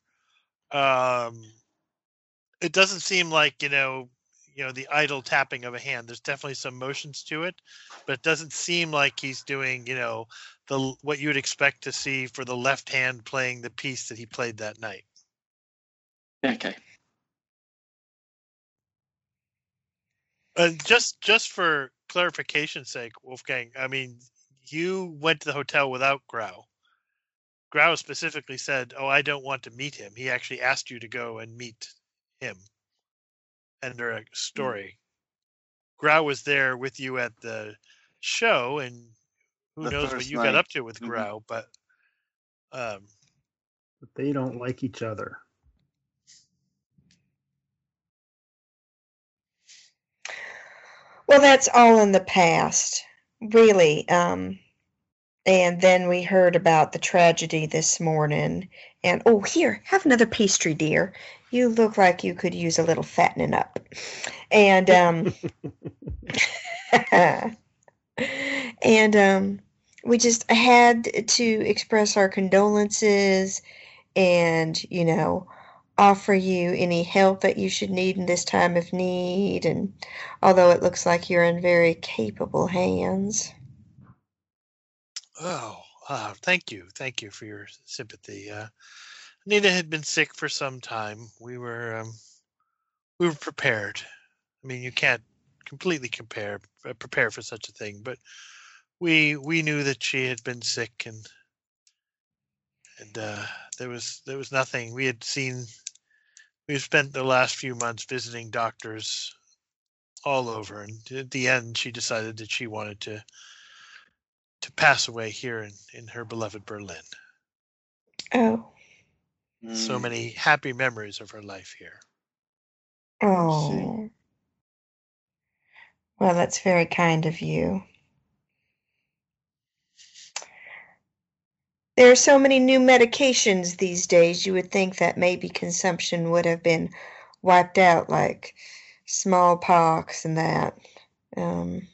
C: Um, it doesn't seem like you know, you know, the idle tapping of a hand. There's definitely some motions to it, but it doesn't seem like he's doing you know the what you would expect to see for the left hand playing the piece that he played that night.
G: Okay.
C: Uh, just just for clarification's sake, Wolfgang, I mean, you went to the hotel without Grau. Grau specifically said, "Oh, I don't want to meet him." He actually asked you to go and meet him. Under a story, Grau was there with you at the show, and who
E: The
C: knows what
E: first
C: you got up to with
E: Mhm.
C: Grau, but um,
D: But they don't like each other.
B: Well, that's all in the past, really. Um, and then we heard about the tragedy this morning. And oh, here, have another pastry, dear. You look like you could use a little fattening up. And um, and um, we just had to express our condolences and you know offer you any help that you should need in this time of need and although it looks like you're in very capable hands
C: oh, uh, thank you, thank you for your sympathy. Uh, Nina had been sick for some time. We were um, we were prepared. I mean, you can't completely compare uh, prepare for such a thing, but we we knew that she had been sick and and uh, there was there was nothing. We had seen we've spent the last few months visiting doctors all over, and at the end, she decided that she wanted to to pass away here in in her beloved Berlin.
B: oh
C: So
E: Mm.
C: many happy memories of her life here.
B: oh well that's very kind of you there are so many new medications these days you would think that maybe consumption would have been wiped out like smallpox and that um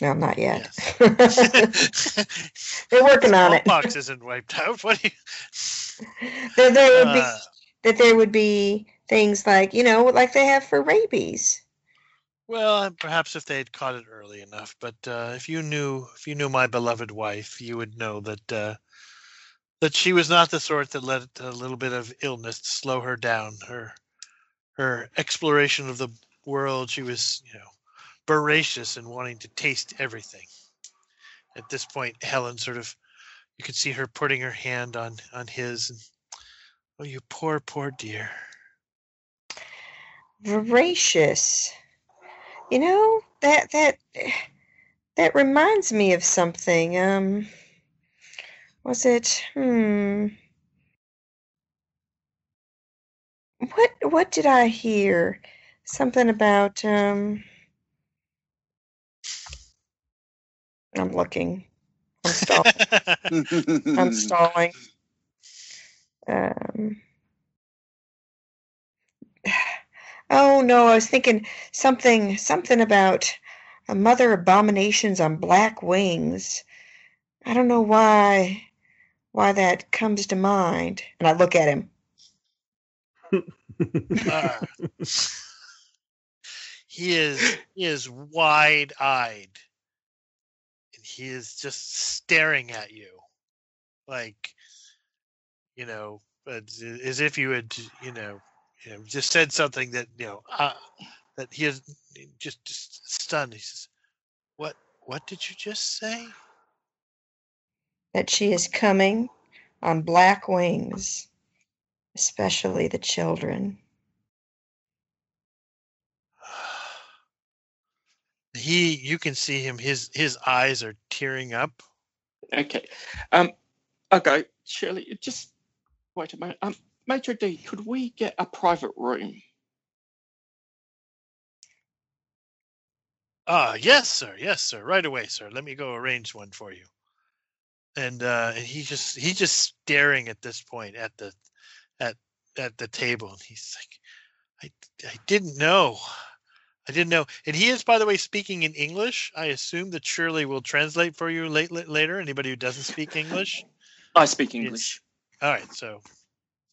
B: no not yet
C: Yes.
B: they're working on it
C: Smallpox isn't wiped out. What do you?
B: there, there would be
C: Uh,
B: that there would be things like you know like they have for rabies
C: Well, perhaps if they had caught it early enough. But uh, if you knew, if you knew my beloved wife, you would know that uh, that she was not the sort that let a little bit of illness slow her down. Her her exploration of the world, she was, you know, voracious and wanting to taste everything. At this point, Helen sort of, you could see her putting her hand on on his. And, oh, you poor, poor dear.
B: voracious you know that that that reminds me of something um was it hmm. What what did i hear? Something about um i'm looking. I'm stalling. I'm stalling. Um Oh no, I was thinking something something about a mother abominations on black wings. I don't know why why that comes to mind. And I look at him.
C: Uh, he is he is wide eyed, and he is just staring at you, like you know, as, as if you had you know, you know, just said something that you know uh, that he is just just stunned. He says, "What what did you just say?"
B: That she is coming on black wings, especially the children.
C: He, you can see him. His his eyes are tearing up.
G: Okay. Um. Okay, Shirley, just wait a minute. Um, Maitre D, could we get a private room?
C: Ah, yes, sir. Yes, sir. Right away, sir. Let me go arrange one for you. And uh, and he just he's just staring at this point at the at at the table, and he's like, I I didn't know. I didn't know. And he is, by the way, speaking in English. I assume that Shirley will translate for you late, later. Anybody who doesn't speak English.
G: I speak English.
C: All right, so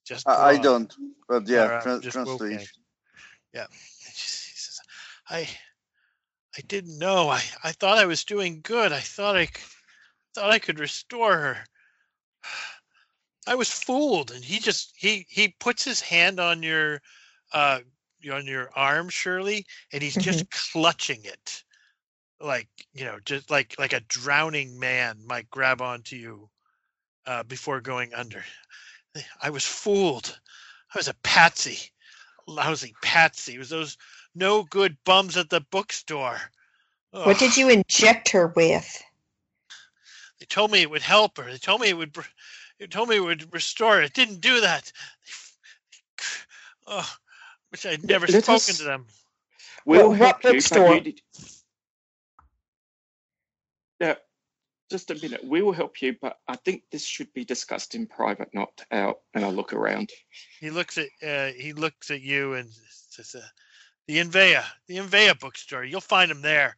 C: just
E: I, I don't, but yeah,
C: Or, uh,
E: tra- translation.
C: Yeah. She- he says, I I didn't know. I, I thought I was doing good. I thought I c- thought I could restore her. I was fooled. And he just he he puts his hand on your uh on your arm, Shirley, and he's just clutching it. Like, you know, just like like a drowning man might grab onto you uh, before going under. I was fooled. I was a patsy, lousy patsy. It was those no good bums at the bookstore.
B: What did you inject her with?
C: They told me it would help her. They told me it would. They told me it would restore her. It didn't do that. Oh, wish I'd never
G: Let
C: spoken
G: us-
C: to them.
G: We'll
B: What-
G: help
B: what
G: you,
B: bookstore?
G: but. Yeah, just a minute. We will help you, but I think this should be discussed in private, not out. And I look around.
C: He looks at uh, he looks at you and says, uh, "The Invea, the Invea bookstore. You'll find them there.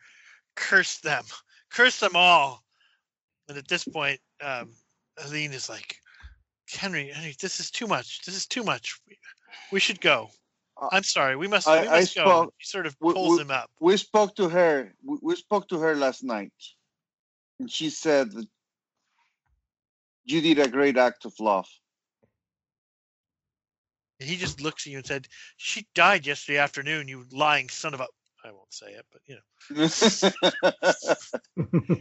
C: Curse them, curse them all." And at this point, um, Aline is like, "Henry, Henry, this is too much. This is too much. We, we should go.
E: Uh,
C: I'm sorry. We must.
E: I-
C: we
E: I
C: must go."
E: spoke-
C: He sort of
E: we-
C: pulls
E: we-
C: him up.
E: We spoke to her. We, we spoke to her last night, and she said that you did a great act of love.
C: And he just looks at you and said, "She died yesterday afternoon. You lying son of a." I won't say it, but you know.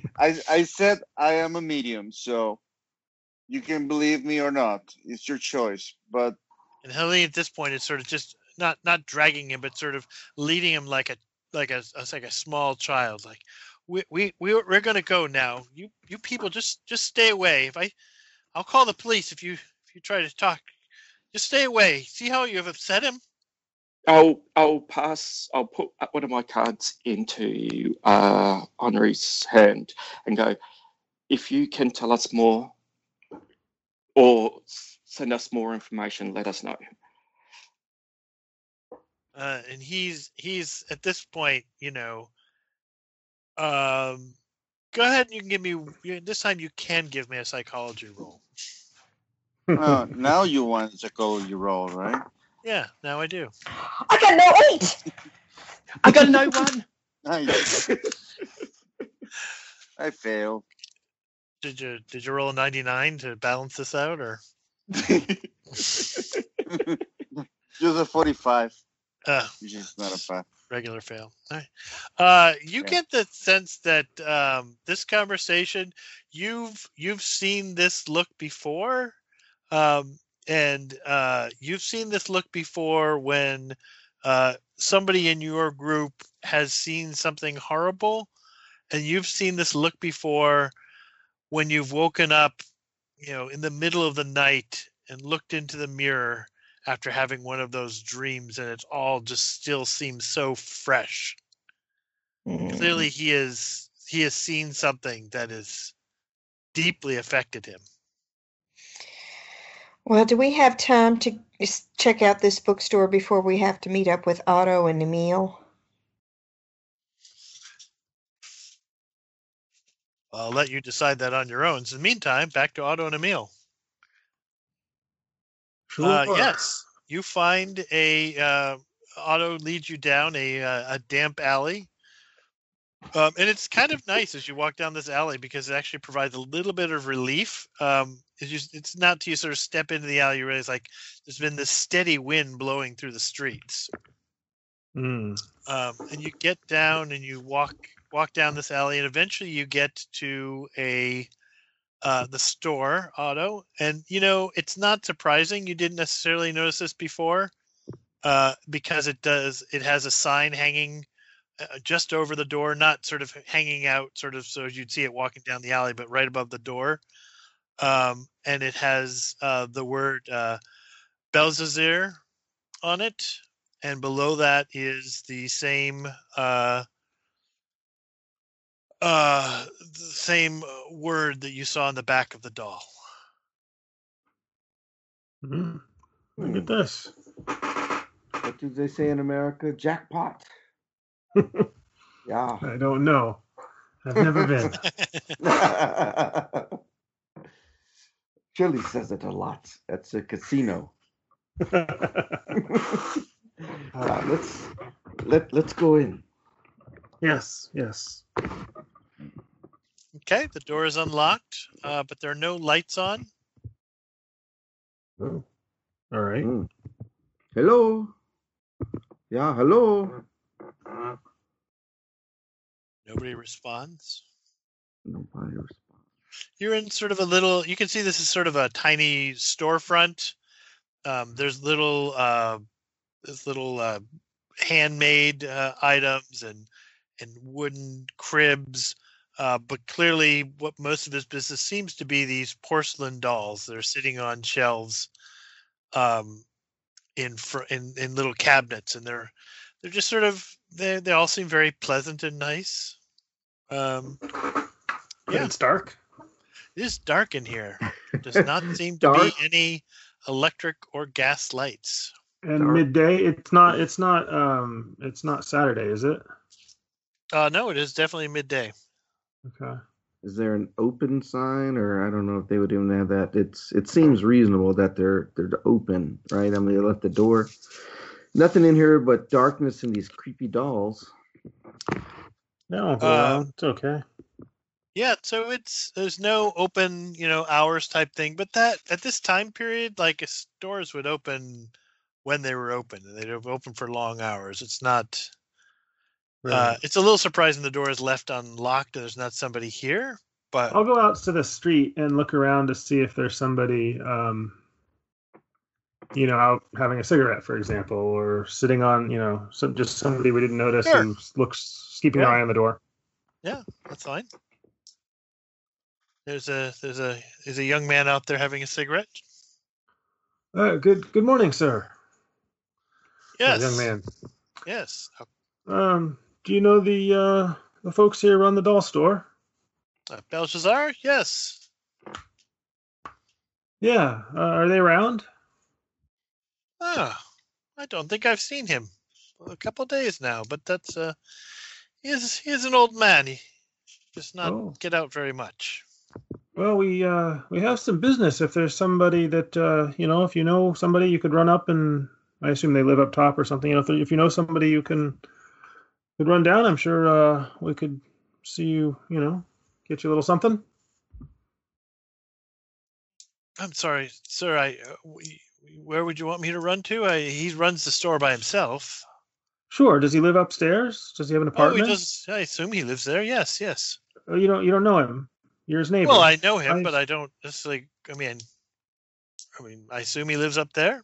E: I I said I am a medium, so you can believe me or not. It's your choice. But
C: And Helene at this point is sort of just not not dragging him, but sort of leading him like a like a as like a small child. Like we we we we're gonna go now. You you people just just stay away. If I I'll call the police if you if you try to talk. Just stay away. See how you have upset him.
G: I'll I'll pass. I'll put one of my cards into uh, Henri's hand and go. If you can tell us more, or send us more information, let us know.
C: Uh, and he's he's at this point, you know. Um, go ahead and you can give me this time. You can give me a psychology roll.
E: uh, now you want to go you roll, right?
C: Yeah, now I do.
B: I got no eight.
G: I got no one.
E: Nice. I failed.
C: Did you did you roll a ninety nine to balance this out, or?
E: Just a forty-five,
C: Uh,
E: which is not a five.
C: Regular fail. All right. Uh, you
E: Yeah.
C: get the sense that um, this conversation, you've you've seen this look before, um, and uh, you've seen this look before when uh, somebody in your group has seen something horrible, and you've seen this look before when you've woken up, you know, in the middle of the night and looked into the mirror after having one of those dreams and it all just still seems so fresh
B: Mm.
C: clearly he is he has seen something that has deeply affected him
B: Well, do we have time to check out this bookstore before we have to meet up with Otto and Emil?
C: i'll let you decide that on your own so in the meantime back to otto and emil
D: Sure.
C: uh, yes you find a uh, Otto leads you down a uh, a damp alley. Um, and it's kind of nice as you walk down this alley because it actually provides a little bit of relief. Um, it's just it's not till you sort of step into the alley you realize like there's been this steady wind blowing through the streets.
D: Mm.
C: Um, and you get down and you walk walk down this alley and eventually you get to a uh, the store auto. And you know it's not surprising you didn't necessarily notice this before uh, because it does it has a sign hanging uh, just over the door not sort of hanging out sort of so you'd see it walking down the alley but right above the door. Um, and it has uh, the word uh, Belshazzar on it. And below that is the same uh, uh, the same uh, word that you saw on the back of the doll.
D: Mm. Look at this.
F: What do they say in America? Jackpot. yeah.
D: I don't know. I've never been.
F: Chili says it a lot. That's a casino. Uh, let's let let's go in.
D: yes, yes.
C: Okay, the door is unlocked, uh, but there are no lights on.
D: Oh. All right.
F: Mm. Hello. Yeah, hello.
C: Nobody responds.
F: Nobody responds.
C: You're in sort of a little. You can see this is sort of a tiny storefront. Um, there's little, uh, there's little uh, handmade uh, items and and wooden cribs. Uh, but clearly, what most of his business seems to be these porcelain dolls that are sitting on shelves, um, in fr- in in little cabinets, and they're they're just sort of they they all seem very pleasant and nice. Um,
D: But
C: Yeah.
D: it's dark.
C: it is dark in here. Does not seem to be any electric or gas lights.
D: And
F: Dark.
D: midday. It's not. It's not. Um. It's not Saturday, is it?
C: Uh, no, it is definitely midday.
D: Okay.
F: Is there an open sign, or I don't know if they would even have that. It's it seems reasonable that they're they're open, right? I mean, they left the door. Nothing in here but darkness and these creepy dolls.
D: No,
C: Uh.
D: It's okay.
C: Yeah, so it's there's no open, you know, hours type thing, but that at this time period, like stores would open when they were open, and they'd open for long hours. It's not. Uh, it's a little surprising the door is left unlocked and there's not somebody here, but
D: I'll go out to the street and look around to see if there's somebody, um, you know, out having a cigarette, for example, or sitting on, you know, some just somebody we didn't notice
C: Sure.
D: and looks keeping
C: Yeah.
D: an eye on the door.
C: Yeah, that's fine. There's a there's a there's a young man out there having a cigarette.
D: Uh, good good morning, sir.
C: Yes,
D: young man.
C: Yes.
D: Um, do you know the uh, the folks here run the doll store?
C: Uh, Belshazzar? Yes.
D: Yeah. Uh, are they around?
C: Ah, I don't think I've seen him a couple days now, but that's uh, he is he is an old man. He does not
D: Oh.
C: get out very much.
D: Well, we uh, we have some business. If there's somebody that uh, you know, if you know somebody, you could run up and I assume they live up top or something. You know, if, if you know somebody, you can could run down. I'm sure uh, we could see you. You know, get you a little something.
C: I'm sorry, sir. I uh, we, where would you want me to run to? I, he runs the store by himself.
D: Sure. Does he live upstairs? Does he have an
C: Oh,
D: apartment?
C: does. I assume he lives there. Yes, yes.
D: Oh, you don't you don't know him. You're his neighbor.
C: Well, I know him,
D: I-
C: but I don't necessarily. I mean, I mean, I assume he lives up there.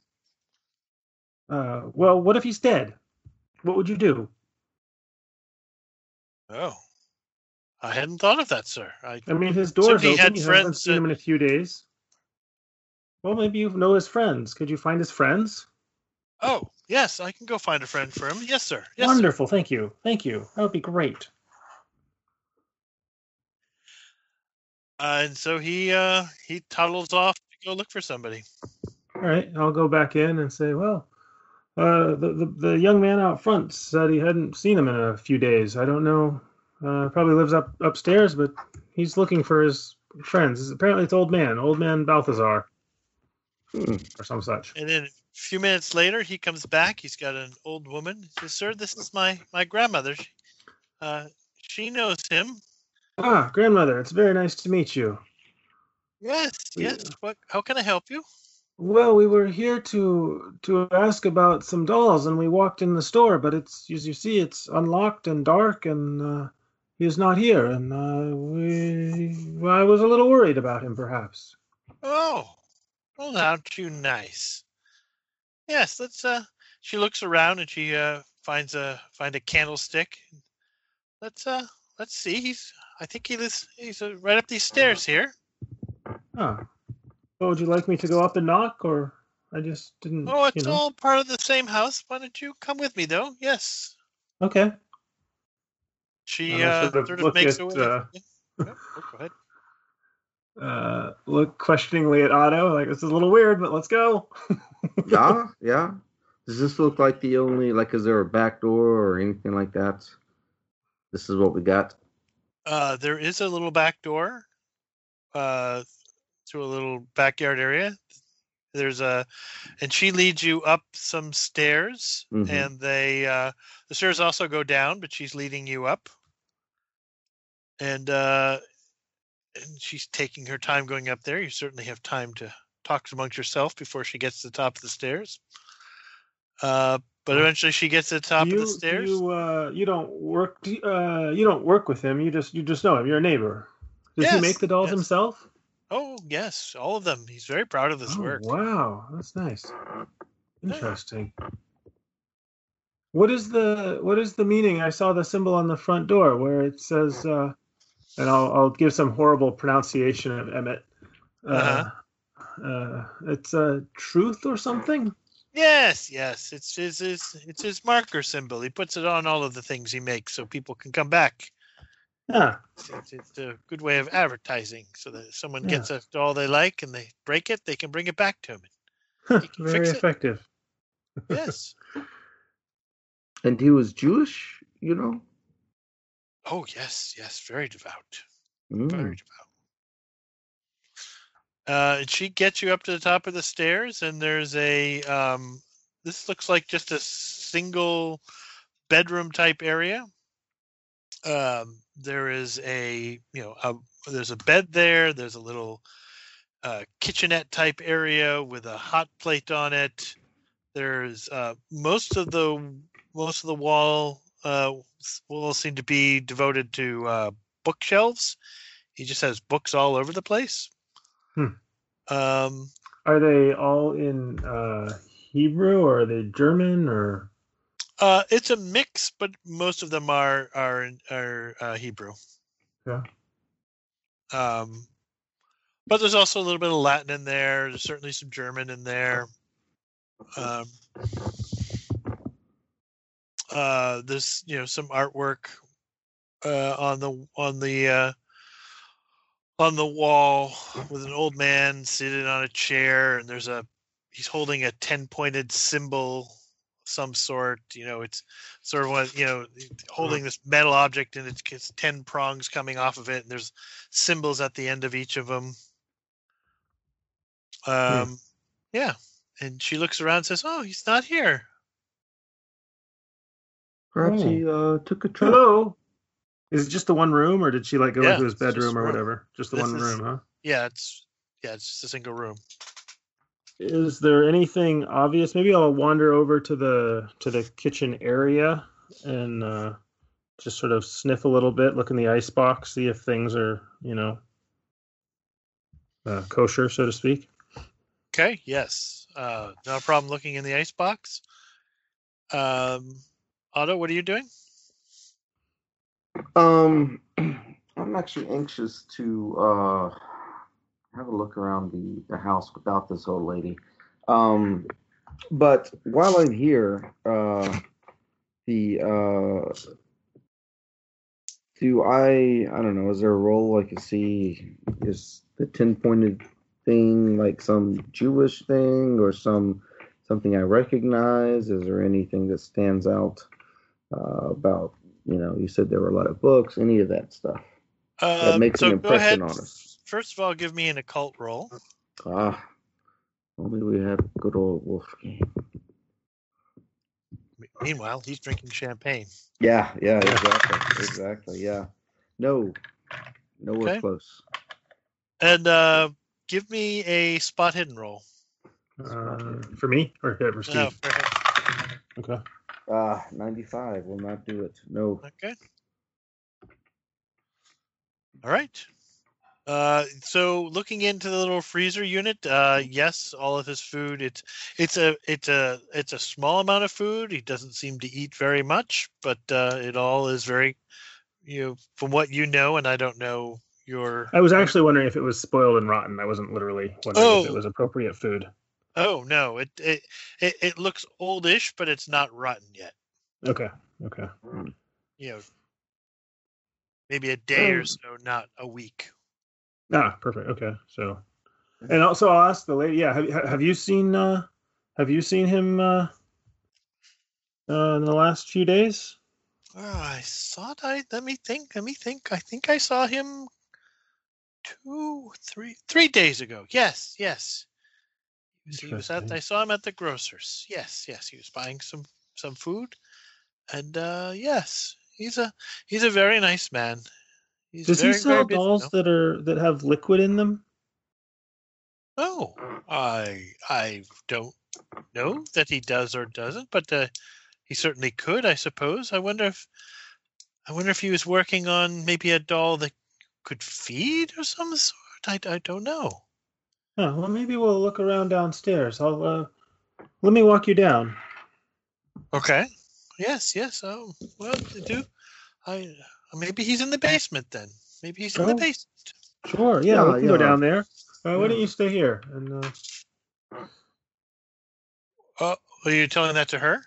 D: Uh, well, what if he's dead? What would you do?
C: Oh, I hadn't thought of that, sir. I
D: I mean, his door's
C: he
D: open.
C: had
D: you haven't seen him in a few days. Well, maybe you know his friends. Could you find his friends?
C: oh yes, I can go find a friend for him. Yes, sir. Yes, sir.
D: Wonderful. Thank you. Thank you. That would be great.
C: Uh, and so he uh, he toddles off to go look for somebody.
D: All right. I'll go back in and say, well, uh, the, the the young man out front said he hadn't seen him in a few days. I don't know. Uh, probably lives up upstairs, but he's looking for his friends. Apparently, it's old man, old man Balthazar,
F: Hmm.
D: or some such.
C: And then a few minutes later, he comes back. He's got an old woman. He says, "Sir, this is my my grandmother. She, uh, she knows him.
D: Ah, grandmother, it's very nice to meet you.
C: Yes, yes. What? How can I help you?
D: Well, we were here to to ask about some dolls, and we walked in the store, but it's as you see, it's unlocked and dark, and uh, he is not here. And uh, we I was a little worried about him, perhaps.
C: Oh, well, aren't you nice? Yes. Let's. Uh, she looks around and she uh finds a find a candlestick. Let's uh let's see. He's. I think he lives. He's uh, right up these stairs here.
D: Ah, well, would you like me to go up and knock, or I just didn't?
C: Oh, it's
D: you know.
C: all part of the same house. Why don't you come with me, though? Yes.
D: Okay.
C: She uh,
D: sort of
C: sort of
D: look
C: makes
D: at,
C: her way.
D: uh,
C: Yeah. Yep. Oh, go ahead.
D: Uh, look questioningly at Otto, like this is a little weird, but let's go.
F: Yeah, yeah. Does this look like the only like? Is there a back door or anything like that? This is what we got.
C: Uh, there is a little back door uh, to a little backyard area. There's a, and she leads you up some stairs,
F: Mhm.
C: and they uh, the stairs also go down, but she's leading you up, and uh, and she's taking her time going up there. You certainly have time to talk amongst yourself before she gets to the top of the stairs. Uh, but eventually, she gets to the top
D: you,
C: of the stairs.
D: You uh, you don't work. Uh, you don't work with him. You just you just know him. You're a neighbor. Does he make the dolls
C: yes.
D: himself?
C: Oh yes, all of them. He's very proud of his
D: Oh,
C: work.
D: wow, that's nice. Interesting. What is the what is the meaning? I saw the symbol on the front door where it says, uh, and I'll I'll give some horrible pronunciation of emet. Uh,
C: Uh-huh.
D: uh, it's a truth or something.
C: Yes, yes. It's his, his it's his marker symbol. He puts it on all of the things he makes so people can come back.
D: Yeah,
C: It's, it's a good way of advertising so that if someone
D: Yeah.
C: gets a doll they like and they break it, they can bring it back to him.
D: Huh,
C: You can
D: very effective.
C: Yes.
F: And he was Jewish, you know.
C: oh, yes, yes. Very devout.
F: Mm.
C: Very devout. Uh, and she gets you up to the top of the stairs, and there's a. Um, this looks like just a single bedroom type area. Um, there is a you know a, there's a bed there. There's a little uh, kitchenette type area with a hot plate on it. There's uh, most of the most of the wall uh, s- will seem to be devoted to uh, bookshelves. He just has books all over the place.
D: Hmm.
C: Um,
D: Are they all in uh, Hebrew or are they German or?
C: Uh, it's a mix, but most of them are are are uh, Hebrew.
D: Yeah.
C: Um, but there's also a little bit of Latin in there. There's certainly some German in there. Um, uh, there's you know some artwork uh, on the on the uh, on the wall with an old man sitting on a chair, and there's a he's holding a ten pointed symbol some sort. You know, it's sort of one you know holding this metal object, and it's, it's ten prongs coming off of it, and there's symbols at the end of each of them. Um, yeah, and she looks around and says, "Oh, he's not here."
F: Perhaps
D: Oh.
F: he uh, took a trip.
D: Hello. Is it just the one room, or did she like go
C: Yeah,
D: into his bedroom or
C: room.
D: whatever? Just the
C: This
D: one
C: is-
D: room, huh?
C: Yeah, it's yeah, it's just a single room.
D: Is there anything obvious? Maybe I'll wander over to the to the kitchen area and uh, just sort of sniff a little bit, look in the ice box, see if things are you know uh, kosher, so to speak.
C: Okay, yes, uh, not a problem looking in the ice box. Um, Otto, what are you doing?
F: Um, I'm actually anxious to uh have a look around the the house without this old lady. Um, but while I'm here, uh, the uh, do I I don't know? Is there a role I can see? Is the ten pointed thing like some Jewish thing or some something I recognize? Is there anything that stands out uh, about you know, you said there were a lot of books, any of that stuff.
C: Uh,
F: makes an
C: so ahead.
F: impression on us.
C: First of all, give me an occult roll.
F: Ah, Only we have good old Wolfgang.
C: Me- Meanwhile, he's drinking champagne.
F: Yeah, yeah, exactly, exactly. Yeah, no, nowhere
C: Okay.
F: close.
C: And uh, give me a spot hidden roll.
D: Uh, for me or yeah, for Steve?
C: No, for him.
D: Okay.
F: Ah, 95 will not do it. No.
C: Okay. All right. Uh, so looking into the little freezer unit, uh, yes, all of his food. It's it's a it's a it's a small amount of food. He doesn't seem to eat very much, but uh, it all is very, you know, from what you know, and I don't know your.
D: I was actually wondering if it was spoiled and rotten. I wasn't literally wondering if it
C: Oh.
D: was appropriate food.
C: Oh no, it it it, it looks oldish, but it's not rotten yet.
D: Okay. Okay.
C: You know, maybe a day or
F: Um,
C: so, not a week.
D: Ah, perfect. Okay. So, and also I'll ask the lady. Yeah. Have you- have you seen uh have you seen him uh, uh in the last few days?
C: Oh, I thought I. Let me think. Let me think. I think I saw him two, three, three days ago. Yes, yes. He was, he was at. I saw him at the grocer's. Yes, yes. He was buying some some food, and uh yes, he's a he's a very nice man. He's
D: Does
C: very,
D: he sell dolls that are that have liquid in them?
C: Oh, I I don't know that he does or doesn't, but uh, he certainly could, I suppose. I wonder if I wonder if he was working on maybe a doll that could feed or some sort. I, I don't know.
D: Oh, well, maybe we'll look around downstairs. I'll uh, let me walk you down.
C: Okay. Yes, yes. Oh, well, do I? Maybe he's in the basement then. Maybe he's in the
D: Oh.
C: basement.
D: Sure. Yeah,
F: Yeah,
D: we can go
F: yeah.
D: down there. Uh, why
F: Yeah.
D: don't you stay here? And uh,
C: Oh, are you telling that to her?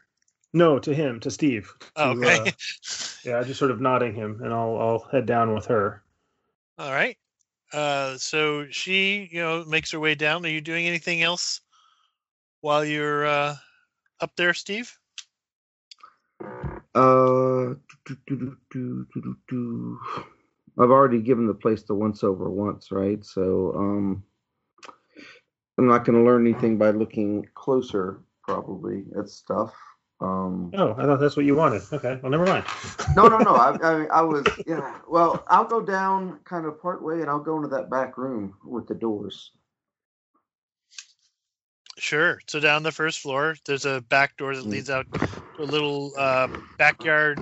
D: no, to him, to Steve.
C: Oh,
D: To,
C: okay.
D: uh, yeah, just sort of nodding him, and I'll I'll head down with her.
C: All right. Uh, so she, you know, makes her way down. Are you doing anything else while you're uh, up there, Steve?
F: Uh, do, do, do. I've already given the place the once over once, right? So, um, I'm not going to learn anything by looking closer, probably at stuff. Um,
D: Oh, I thought that's what you wanted. Okay, well, never mind.
F: no, no, no. I, I, I was, yeah. Well, I'll go down kind of part way, and I'll go into that back room with the doors.
C: Sure. So down the first floor, there's a back door that
F: Mm.
C: leads out to a little uh, backyard.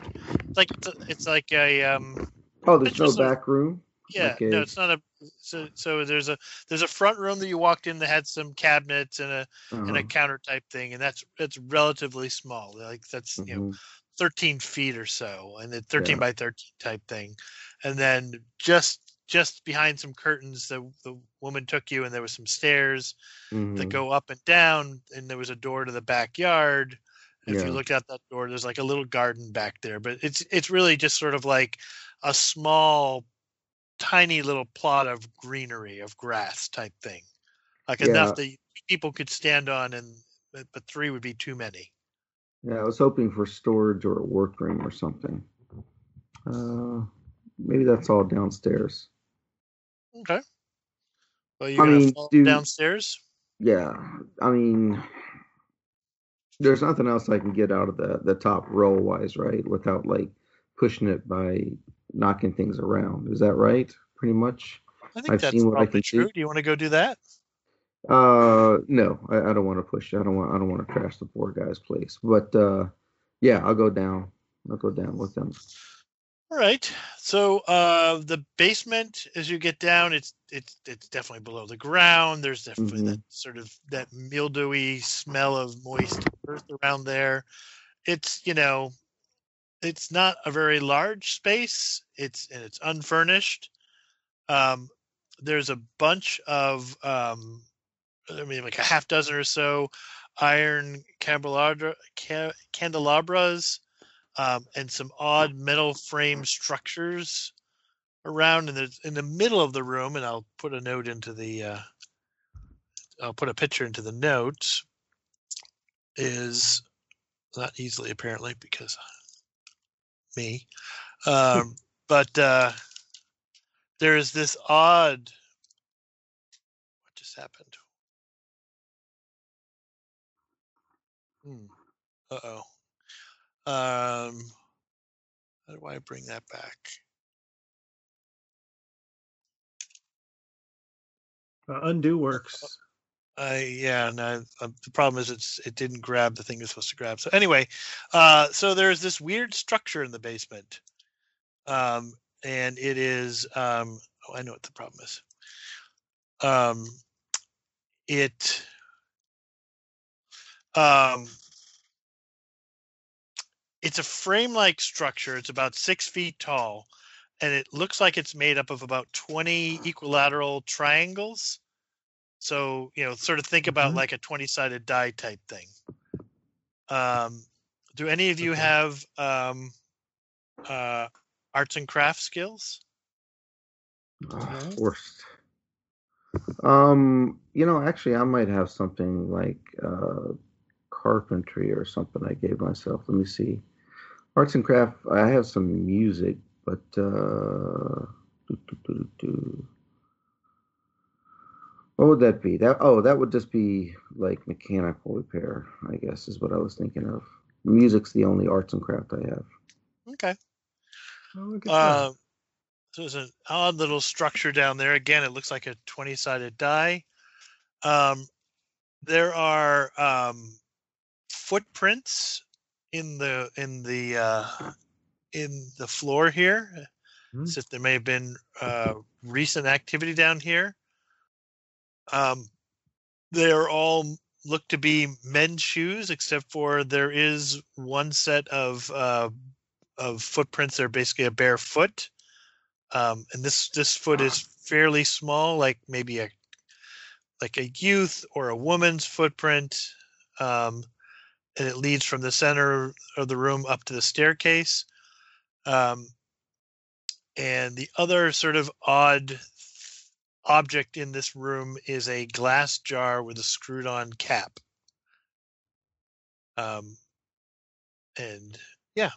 C: It's like it's, a, it's like a um,
F: Oh, there's no back room.
C: yeah.
F: Okay.
C: No, it's not a. So so there's a there's a front room that you walked in that had some cabinets and a and a
F: Uh-huh.
C: counter type thing, and that's that's relatively small. Like that's you know
F: Mhm.
C: 13 feet or so and the 13
F: Yeah.
C: by 13 type thing and then just just behind some curtains the the woman took you and there was some stairs that
F: Mhm.
C: go up and down and there was a door to the backyard if
F: Yeah.
C: you look out that door there's like a little garden back there but it's it's really just sort of like a small tiny little plot of greenery of grass type thing like
F: Yeah.
C: enough that people could stand on and but but three would be too many
F: Yeah, I was hoping for storage or a workroom or something. Uh, maybe that's all downstairs.
C: Okay. Well, you're
F: I
C: gonna
F: mean,
C: fall
F: do-
C: downstairs.
F: Yeah, I mean, there's nothing else I can get out of the the top roll wise, right? Without like pushing it by knocking things around. Is that right? Pretty much.
C: I think
F: I've
C: that's
F: seen what I
C: probably
F: can
C: true. Do you want to go do that?
F: Uh, no, I, I don't want to push. I don't want. I don't want to crash the poor guy's place. But uh, yeah, I'll go down. I'll go down with them.
C: All right. So uh, the basement, as you get down, it's it's it's definitely below the ground. There's definitely
F: Mhm.
C: that sort of that mildewy smell of moist earth around there. It's you know, it's not a very large space. It's and it's unfurnished. Um, there's a bunch of um, I mean, like a half dozen or so iron candelabra, ca- candelabras um, and some odd metal frame structures around in the in the middle of the room. And I'll put a note into the. Uh, I'll put a picture into the notes. Is not easily apparently because me, um, but uh, there is this odd. What just happened? Hmm. Uh oh. Um, how do I bring that back?
D: Uh, undo works.
C: I yeah, no. Uh, the problem is it's it didn't grab the thing it's supposed to grab. So anyway, uh, so there's this weird structure in the basement, um, and it is um, oh I know what the problem is. Um, it um, it's a frame-like structure. It's about six feet tall, and it looks like it's made up of about twenty equilateral triangles. So, you know, sort of think about
D: Mhm.
C: like a 20 sided die type thing. Um, do any of you
D: Okay.
C: have um, uh, arts and crafts skills? No?
F: worst. Um, you know, actually, I might have something like uh, carpentry or something I gave myself. Let me see. Arts and craft. I have some music, but uh, do, do, do, do, do. what would that be? That oh, that would just be like mechanical repair. I guess is what I was thinking of. Music's the only arts and craft I have.
C: Okay.
D: Oh, look at that.
C: Uh, so there's an odd little structure down there. Again, it looks like a 20 sided die. Um, there are um, footprints in the in the uh, in the floor here.
D: Hmm.
C: As if there may have been uh, recent activity down here. Um, they are all look to be men's shoes, except for there is one set of uh, of footprints that are basically a bare foot. Um, and this this foot is fairly small, like maybe a like a youth or a woman's footprint. Um, and it leads from the center of the room up to the staircase. Um, and the other sort of odd object in this room is a glass jar with a screwed on cap. Um, and yeah,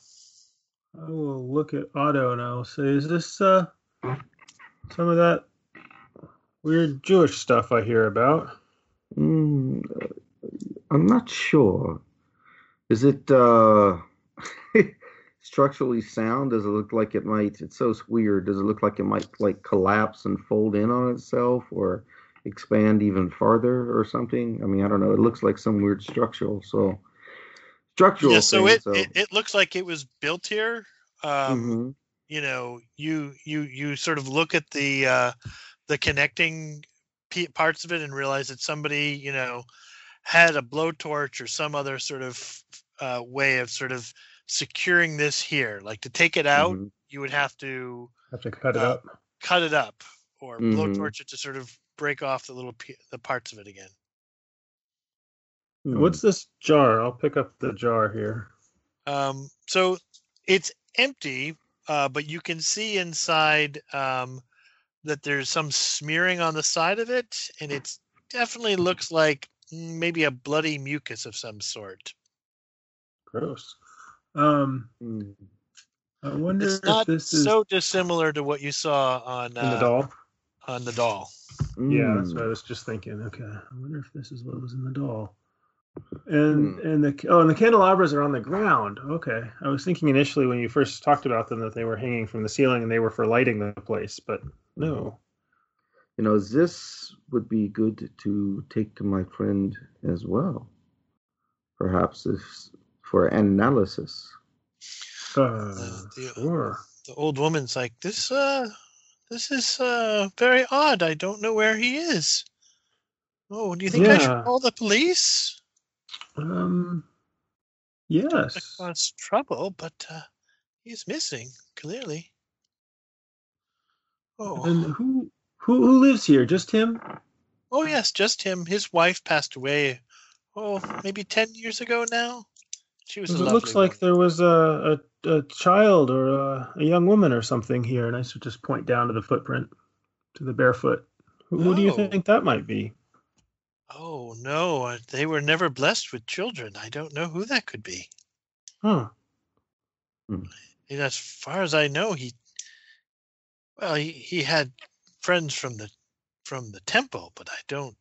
D: I will look at Otto and I'll say, is this uh, some of that weird Jewish stuff I hear about?
F: Mm, I'm not sure. Is it uh structurally sound? Does it look like it might? It's so weird. Does it look like it might like collapse and fold in on itself, or expand even farther, or something? I mean, I don't know. It looks like some weird structural. So structural.
C: yeah. So
F: thing,
C: it, it it looks like it was built here. Um,
F: Mhm.
C: you know you you you sort of look at the uh the connecting parts of it and realize that somebody you know had a blowtorch or some other sort of uh way of sort of securing this here like to take it out
F: Mhm.
C: you would have to
D: Have to cut it
C: Uh,
D: up.
C: cut it up or
F: Mhm.
C: blowtorch it to sort of break off the little p- the parts of it again
F: Hmm.
D: What's this jar? I'll pick up the jar here.
C: Um, so it's empty, uh, but you can see inside um, that there's some smearing on the side of it, and it definitely looks like maybe a bloody mucus of some sort.
D: Gross. Um,
F: Hmm.
D: I wonder
C: It's
D: if
C: not
D: this is
C: so dissimilar to what you saw on
D: in the
C: uh,
D: doll.
C: on the doll.
D: Yeah, that's
F: Hmm.
D: what I was just thinking. Okay, I wonder if this is what was in the doll. And
F: Hmm.
D: and the oh, and the candelabras are on the ground. Okay, I was thinking initially when you first talked about them that they were hanging from the ceiling and they were for lighting the place, but no.
F: You know, this would be good to take to my friend as well. Perhaps if for analysis.
D: Uh,
C: the-
D: sure.
C: The old woman's like, "This uh, this is uh very odd. I don't know where he is." Oh, do you think I should call the police?
D: Um. Yes.
C: cause trouble, but uh, he's missing clearly. Oh,
D: And who who who lives here? Just him?
C: oh yes, just him. His wife passed away. Oh, maybe ten years ago now. She was.
D: Because
C: a
D: it looks like
C: woman.
D: there was a, a, a child or a, a young woman or something here, and I should just point down to the footprint, to the barefoot. Who, who do you
C: Oh.
D: think that might be?
C: Oh no, uh, they were never blessed with children. I don't know who that could be.
D: Huh.
C: And as far as I know, he. Well, he, he had friends from the from the temple, but I don't.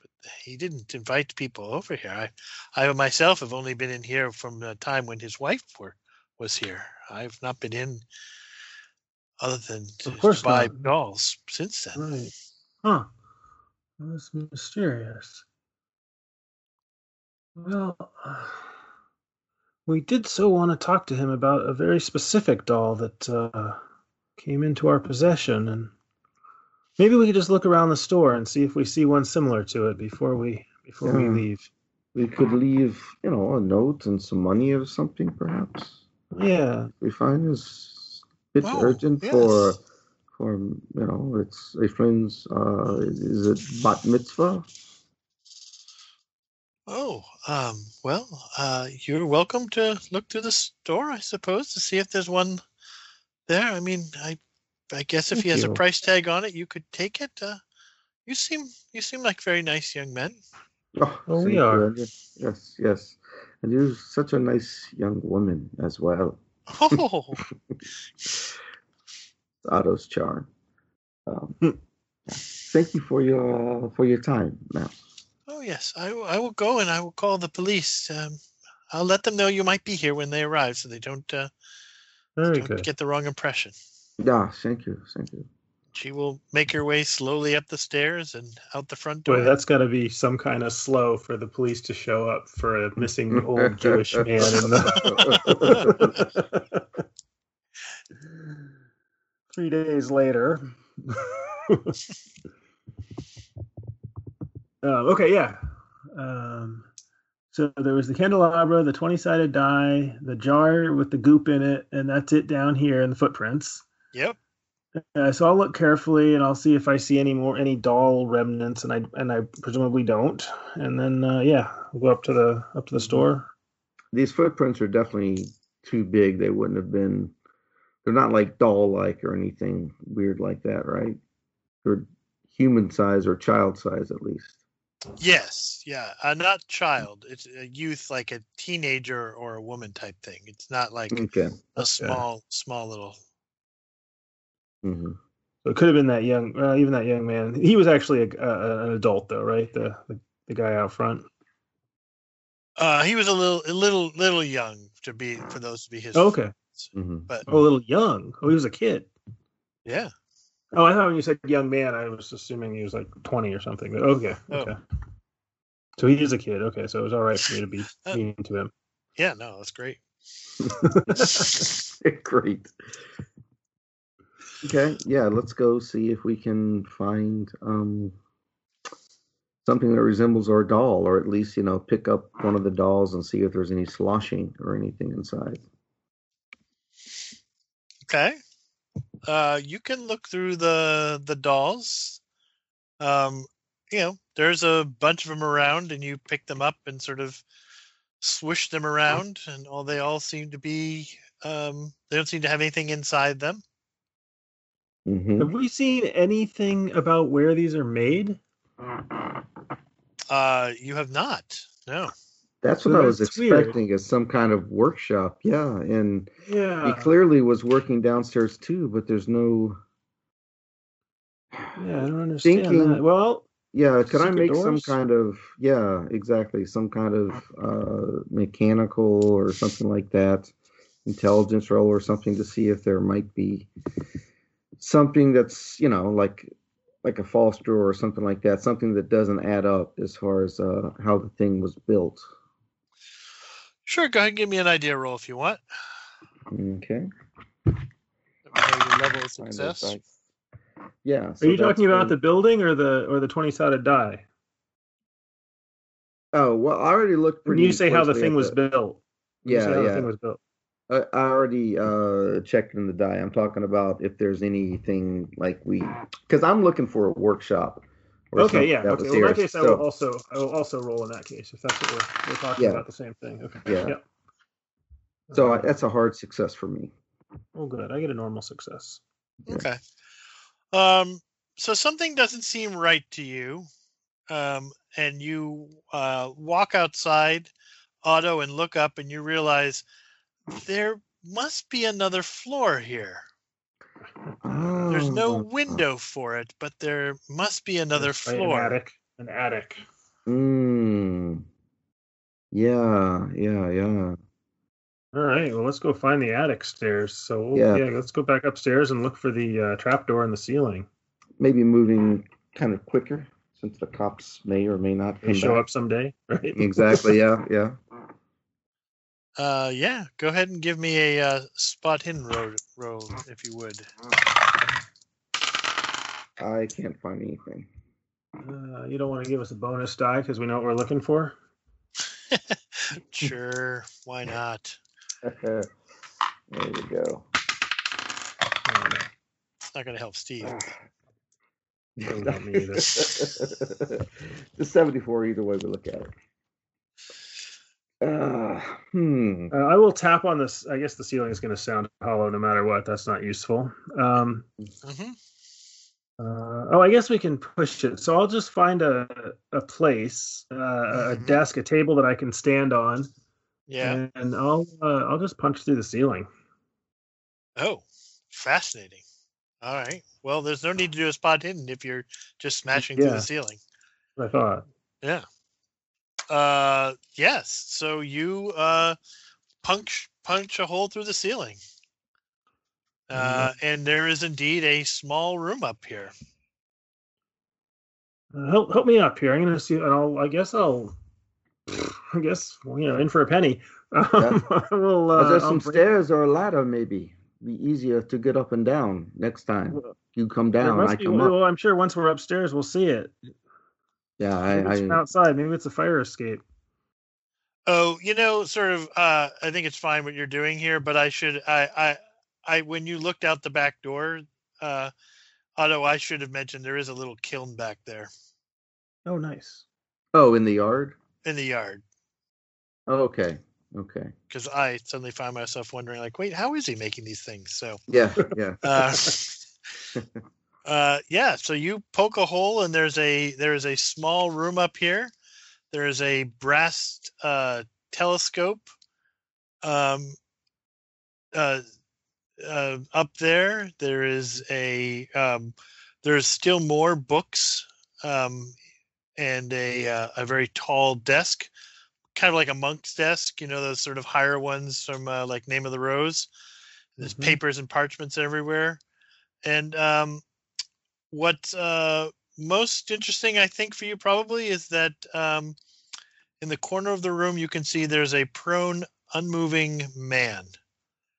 C: But he didn't invite people over here. I, I myself have only been in here from the time when his wife were, was here. I've not been in other than to,
D: Of course
C: to buy
D: not.
C: dolls since then.
D: Right. Huh. That's mysterious. Well, we did so want to talk to him about a very specific doll that uh, came into our possession, and maybe we could just look around the store and see if we see one similar to it before we before we leave.
F: We could leave, you know, a note and some money or something, perhaps.
D: Yeah.
F: We find is a bit urgent for, for you know, it's a friend's. Uh, is it bat mitzvah?
C: Oh, um, well, uh, you're welcome to look through the store, I suppose, to see if there's one there. I mean, I, I guess if he
F: Thank
C: has a price tag on it, you could take it. Uh, you seem, you seem like very nice young men.
F: Oh,
D: Oh, we
F: thank you,
D: are.
F: Yes, yes, yes. And you're such a nice young woman as well.
C: Oh,
F: Otto's charm. Um,
D: Hmm.
F: yeah. Thank you for your for your time, ma'am.
C: oh yes, I, will- I will go and I will call the police. Um, I'll let them know you might be here when they arrive, so they don't, uh,
D: Very
C: don't
D: good.
C: get the wrong impression.
F: Yeah, thank you, thank you.
C: She will make her way slowly up the stairs and out the front door.
D: Boy, that's got to be some kind of slow for the police to show up for a missing old Jewish man the. Three days later. um, okay, yeah. Um, so there was the candelabra, the 20 sided die, the jar with the goop in it, and that's it down here in the footprints.
C: Yep.
D: Uh, so I'll look carefully and I'll see if I see any more any doll remnants, and I and I presumably don't. And then uh, yeah, we'll go up to the up to the store.
F: These footprints are definitely too big. They wouldn't have been. They're not like doll-like or anything weird like that, right? They're human size or child size at least.
C: Yes, yeah, uh, not child. It's a youth, like a teenager or a woman type thing. It's not like
F: Okay.
C: a small, small little.
F: Hmm
D: So it could have been that young, uh, even that young man. He was actually a, uh, an adult though, right? The, the the guy out front.
C: Uh, he was a little, a little, little young to be for those to be his.
D: Oh, okay.
C: friends.
F: hmm
C: But
D: Oh, a little young. Oh, he was a kid.
C: yeah,
D: Oh, I thought when you said young man, I was assuming he was like twenty or something. But okay,
C: Oh.
D: okay. So he is a kid. Okay, so it was all right for me to be
C: Uh,
D: mean to him.
C: yeah, no, that's great.
F: Great. Okay, yeah, let's go see if we can find um something that resembles our doll, or at least you know pick up one of the dolls and see if there's any sloshing or anything inside.
C: Okay. Uh, you can look through the the dolls. Um, you know, there's a bunch of them around, and you pick them up and sort of swish them around, and all they all seem to be. Um, they don't seem to have anything inside them.
F: Hmm
D: Have we seen anything about where these are made?
C: Uh, you have not. No.
F: That's
D: So
F: what I was
D: that's weird.
F: expecting as some kind of workshop. Yeah, and
D: Yeah.
F: he clearly was working downstairs too, but there's no.
D: Yeah, I don't understand
F: Thinking-
D: that. Well,
F: Yeah, could I
D: Secret
F: make some kind of yeah, exactly, some kind of uh mechanical or something like that, intelligence roll or something to see if there might be something that's, you know, like like a false drawer or something like that, something that doesn't add up as far as uh how the thing was built.
C: Sure. Go ahead and give me an idea roll if you want.
F: Okay.
C: Let me know your level of success.
F: dice. Yeah.
D: are you talking about the building or the or the twenty sided die?
F: Oh, well, I already looked
D: When you say how the thing was
F: the-
D: built. When you say
F: Yeah,
D: how
F: yeah.
D: the thing was built.
F: I, I already uh checked in the die. I'm talking about if there's anything like we, because I'm looking for a workshop. or
D: Okay, yeah. Okay. Well, in that
F: here.
D: case, I will also I will also roll in that case if that's what we're, we're talking
F: Yeah.
D: about the same thing. Okay.
F: Yeah.
D: Yep.
F: So I,
D: Uh,
F: that's a hard success for me.
D: oh, good. I get a normal success.
F: Yeah.
C: Okay. Um, so something doesn't seem right to you, um, and you uh, walk outside, Otto, and look up, and you realize there must be another floor here. There's no
F: Oh,
C: window for it, but there must be another
D: Right,
C: floor.
D: An attic. An attic.
F: Mm. Yeah, yeah, yeah.
D: All right, well, let's go find the attic stairs. So we'll-
F: Yeah.
D: yeah. let's go back upstairs and look for the uh, trapdoor in the ceiling.
F: Maybe moving kind of quicker since the cops may or may not
D: They show
F: back.
D: up someday, right?
F: Exactly. Yeah, yeah.
C: Uh, yeah, go ahead and give me a uh, spot hidden roll, roll if you would.
F: I can't find anything.
D: Uh, you don't want to give us a bonus die because we know what we're looking for.
C: Sure, why not?
F: there you go.
C: It's not going to help Steve.
D: Doesn't help me either.
F: the 74 either way we look at it. Uh, hmm.
D: Uh, I will tap on this. I guess the ceiling is going to sound hollow no matter what. That's not useful. Um,
C: hmm
D: uh, oh, I guess we can push it. So I'll just find a a place, uh, a
C: Mhm.
D: desk, a table that I can stand on,
C: Yeah.
D: and I'll uh, I'll just punch through the ceiling.
C: Oh, fascinating. All right. Well, there's no need to do a spot hidden if you're just smashing through the ceiling.
D: I thought.
C: Yeah. Uh, yes. So you uh, punch punch a hole through the ceiling. Uh, and there is indeed a small room up here.
D: Uh, help help me up here. I'm gonna see, and I'll. I guess I'll. I guess well, you know, in for a penny. Um, I will. Uh,
F: Are there
D: I'll
F: some
D: break-
F: stairs or a ladder, maybe? Be easier to get up and down next time. You come down,
D: must
F: I
D: be-
F: come up.
D: well, I'm sure once we're upstairs, we'll see it.
F: Yeah,
D: Maybe it's
F: I,
D: from outside. Maybe it's a fire escape.
C: Oh, you know, sort of. Uh, I think it's fine what you're doing here, but I should. I. I. I. When you looked out the back door, uh, Otto, I should have mentioned there is a little kiln back there
D: Oh, nice.
F: oh, in the yard.
C: in the yard.
F: Oh, okay, okay.
C: Because I suddenly find myself wondering, like, wait, how is he making these things? So.
F: Yeah, yeah.
C: Uh, uh, yeah, so you poke a hole and there's a there is a small room up here. There is a brass uh, telescope um, uh, uh, up there. There is a um, there's still more books um, and a uh, a very tall desk, kind of like a monk's desk. You know those sort of higher ones from uh, like Name of the Rose. There's
D: Mhm.
C: papers and parchments everywhere. And um, what's uh, most interesting, I think, for you probably is that um, in the corner of the room you can see there's a prone, unmoving man.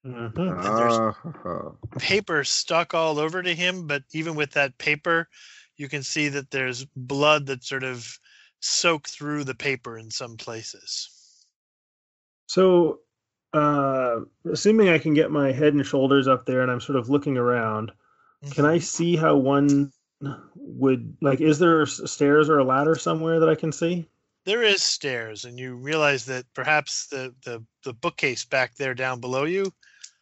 D: Mhm.
C: there's-
F: Ah,
C: Paper stuck all over to him, but even with that paper, you can see that there's blood that sort of soaked through the paper in some places.
D: So, uh, assuming I can get my head and shoulders up there, and I'm sort of looking around, can I see how one would like? Is there stairs or a ladder somewhere that I can see?
C: There is stairs, and you realize that perhaps the, the, the bookcase back there down below you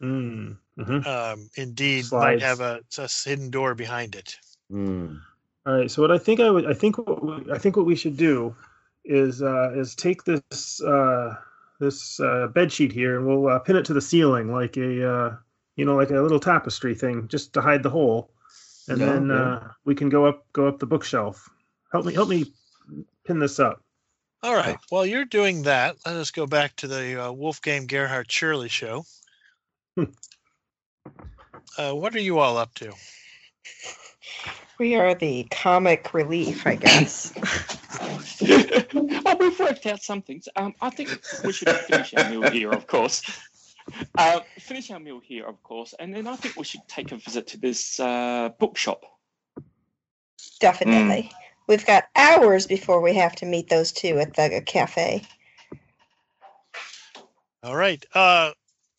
D: Mm. hmm
C: um, indeed
D: Slides.
C: might have a, a hidden door behind it.
F: hmm.
D: All right. So what I think I would, I think what we, I think what we should do is uh, is take this uh, this uh, bed sheet here and we'll uh, pin it to the ceiling like a uh, you know like a little tapestry thing just to hide the hole, and
F: Yeah,
D: then
F: yeah.
D: uh, we can go up go up the bookshelf. Help me help me pin this up.
C: All right. While you're doing that, let us go back to the uh, Wolfgang Gerhard Shirley show. Uh, what are you all up to?
B: We are the comic relief, I guess.
G: well, we've worked out some things. Um, I think we should finish our meal here, of course. Uh, finish our meal here, of course, and then I think we should take a visit to this uh, bookshop.
B: Definitely. We've got hours before we have to meet those two at the cafe.
C: All right. Uh,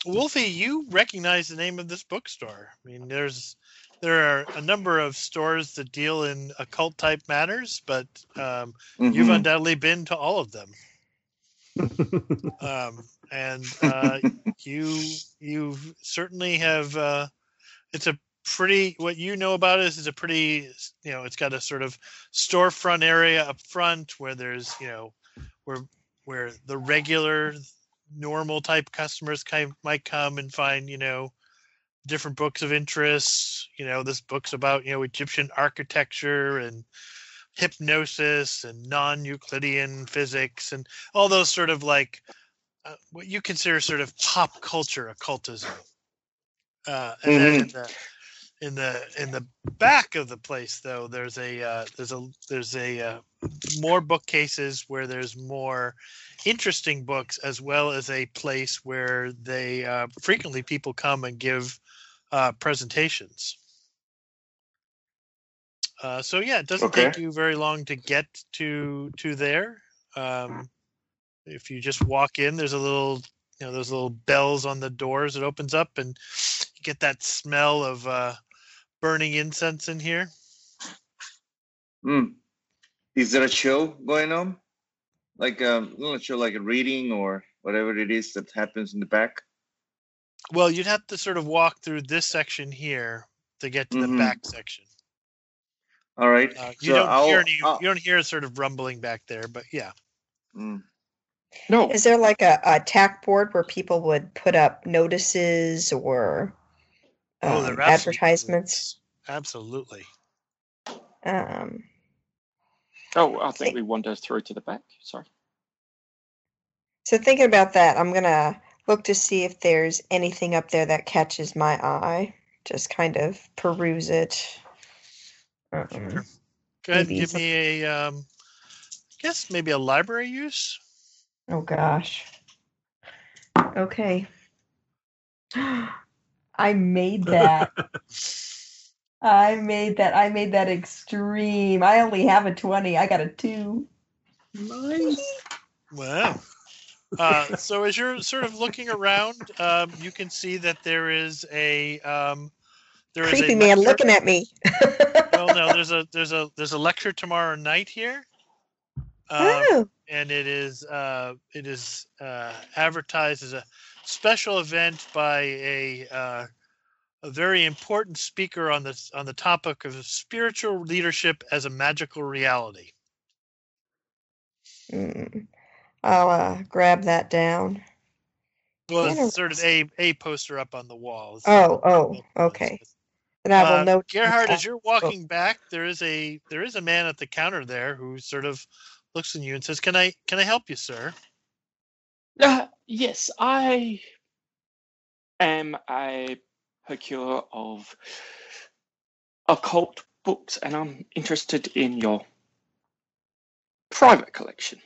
C: Wolfie, you recognize the name of this bookstore. I mean, there's there are a number of stores that deal in occult type matters, but um, you've
E: Mhm.
C: undoubtedly been to all of them. um, and uh, you you certainly have. Uh, it's a pretty. What you know about it is it's a pretty. You know, it's got a sort of storefront area up front where there's you know where where the regular normal type customers kind might come and find you know different books of interest you know this book's about you know egyptian architecture and hypnosis and non-Euclidean physics and all those sort of like uh, what you consider sort of pop culture occultism. Uh, and then in the in the in the back of the place though there's a uh, there's a there's a uh, more bookcases where there's more interesting books as well as a place where they uh, frequently people come and give uh, presentations. Uh, so yeah it doesn't take you very long to get to to there. Um, if you just walk in there's a little you know those little bells on the doors it opens up and you get that smell of uh, burning incense in here
E: Mm. Is there a show going on? Like um, not a show, like a reading or whatever it is that happens in the back.
C: Well, you'd have to sort of walk through this section here to get to the
E: Mhm.
C: back section.
E: All right.
C: Uh, you
E: So
C: don't
E: I'll-
C: hear any,
E: I'll-
C: you don't hear a sort of rumbling back there, but yeah.
E: Mm.
G: No,
B: Is there like a, a tack board where people would put up notices or
C: Oh,
B: um,
C: there absolutely
B: advertisements?
C: Absolutely.
B: Um,
G: oh, I think we wander through to the back. Sorry.
B: so thinking about that, I'm gonna look to see if there's anything up there that catches my eye. Just kind of peruse it. Um,
C: Sure. Go ahead and give
B: some-
C: me a, um, I guess maybe a library use.
B: Oh gosh. Okay. I made that. I made that. I made that extreme. I only have a 20. I got a 2.
D: Nice.
C: Wow. Uh, so as you're sort of looking around, um, you can see that there is a um, there is
B: Creepy
C: a
B: man
C: lecture-
B: looking at me.
C: Well, no, there's a there's a there's a lecture tomorrow night here. Um,
B: oh,
C: and it is uh, it is uh, advertised as a special event by a uh, a very important speaker on the on the topic of spiritual leadership as a magical reality.
B: mm. I'll uh, grab that down.
C: Well, it's sort of a a poster up on the wall. It's-
B: Oh, oh, okay. Then I will
C: Uh,
B: note.
C: Gerhard,
B: that.
C: as you're walking back, there is a there is a man at the counter there who sort of looks at you and says, "Can I can I help you, sir?"
G: Uh, yes, I am a procurer of occult books, and I'm interested in your private collection.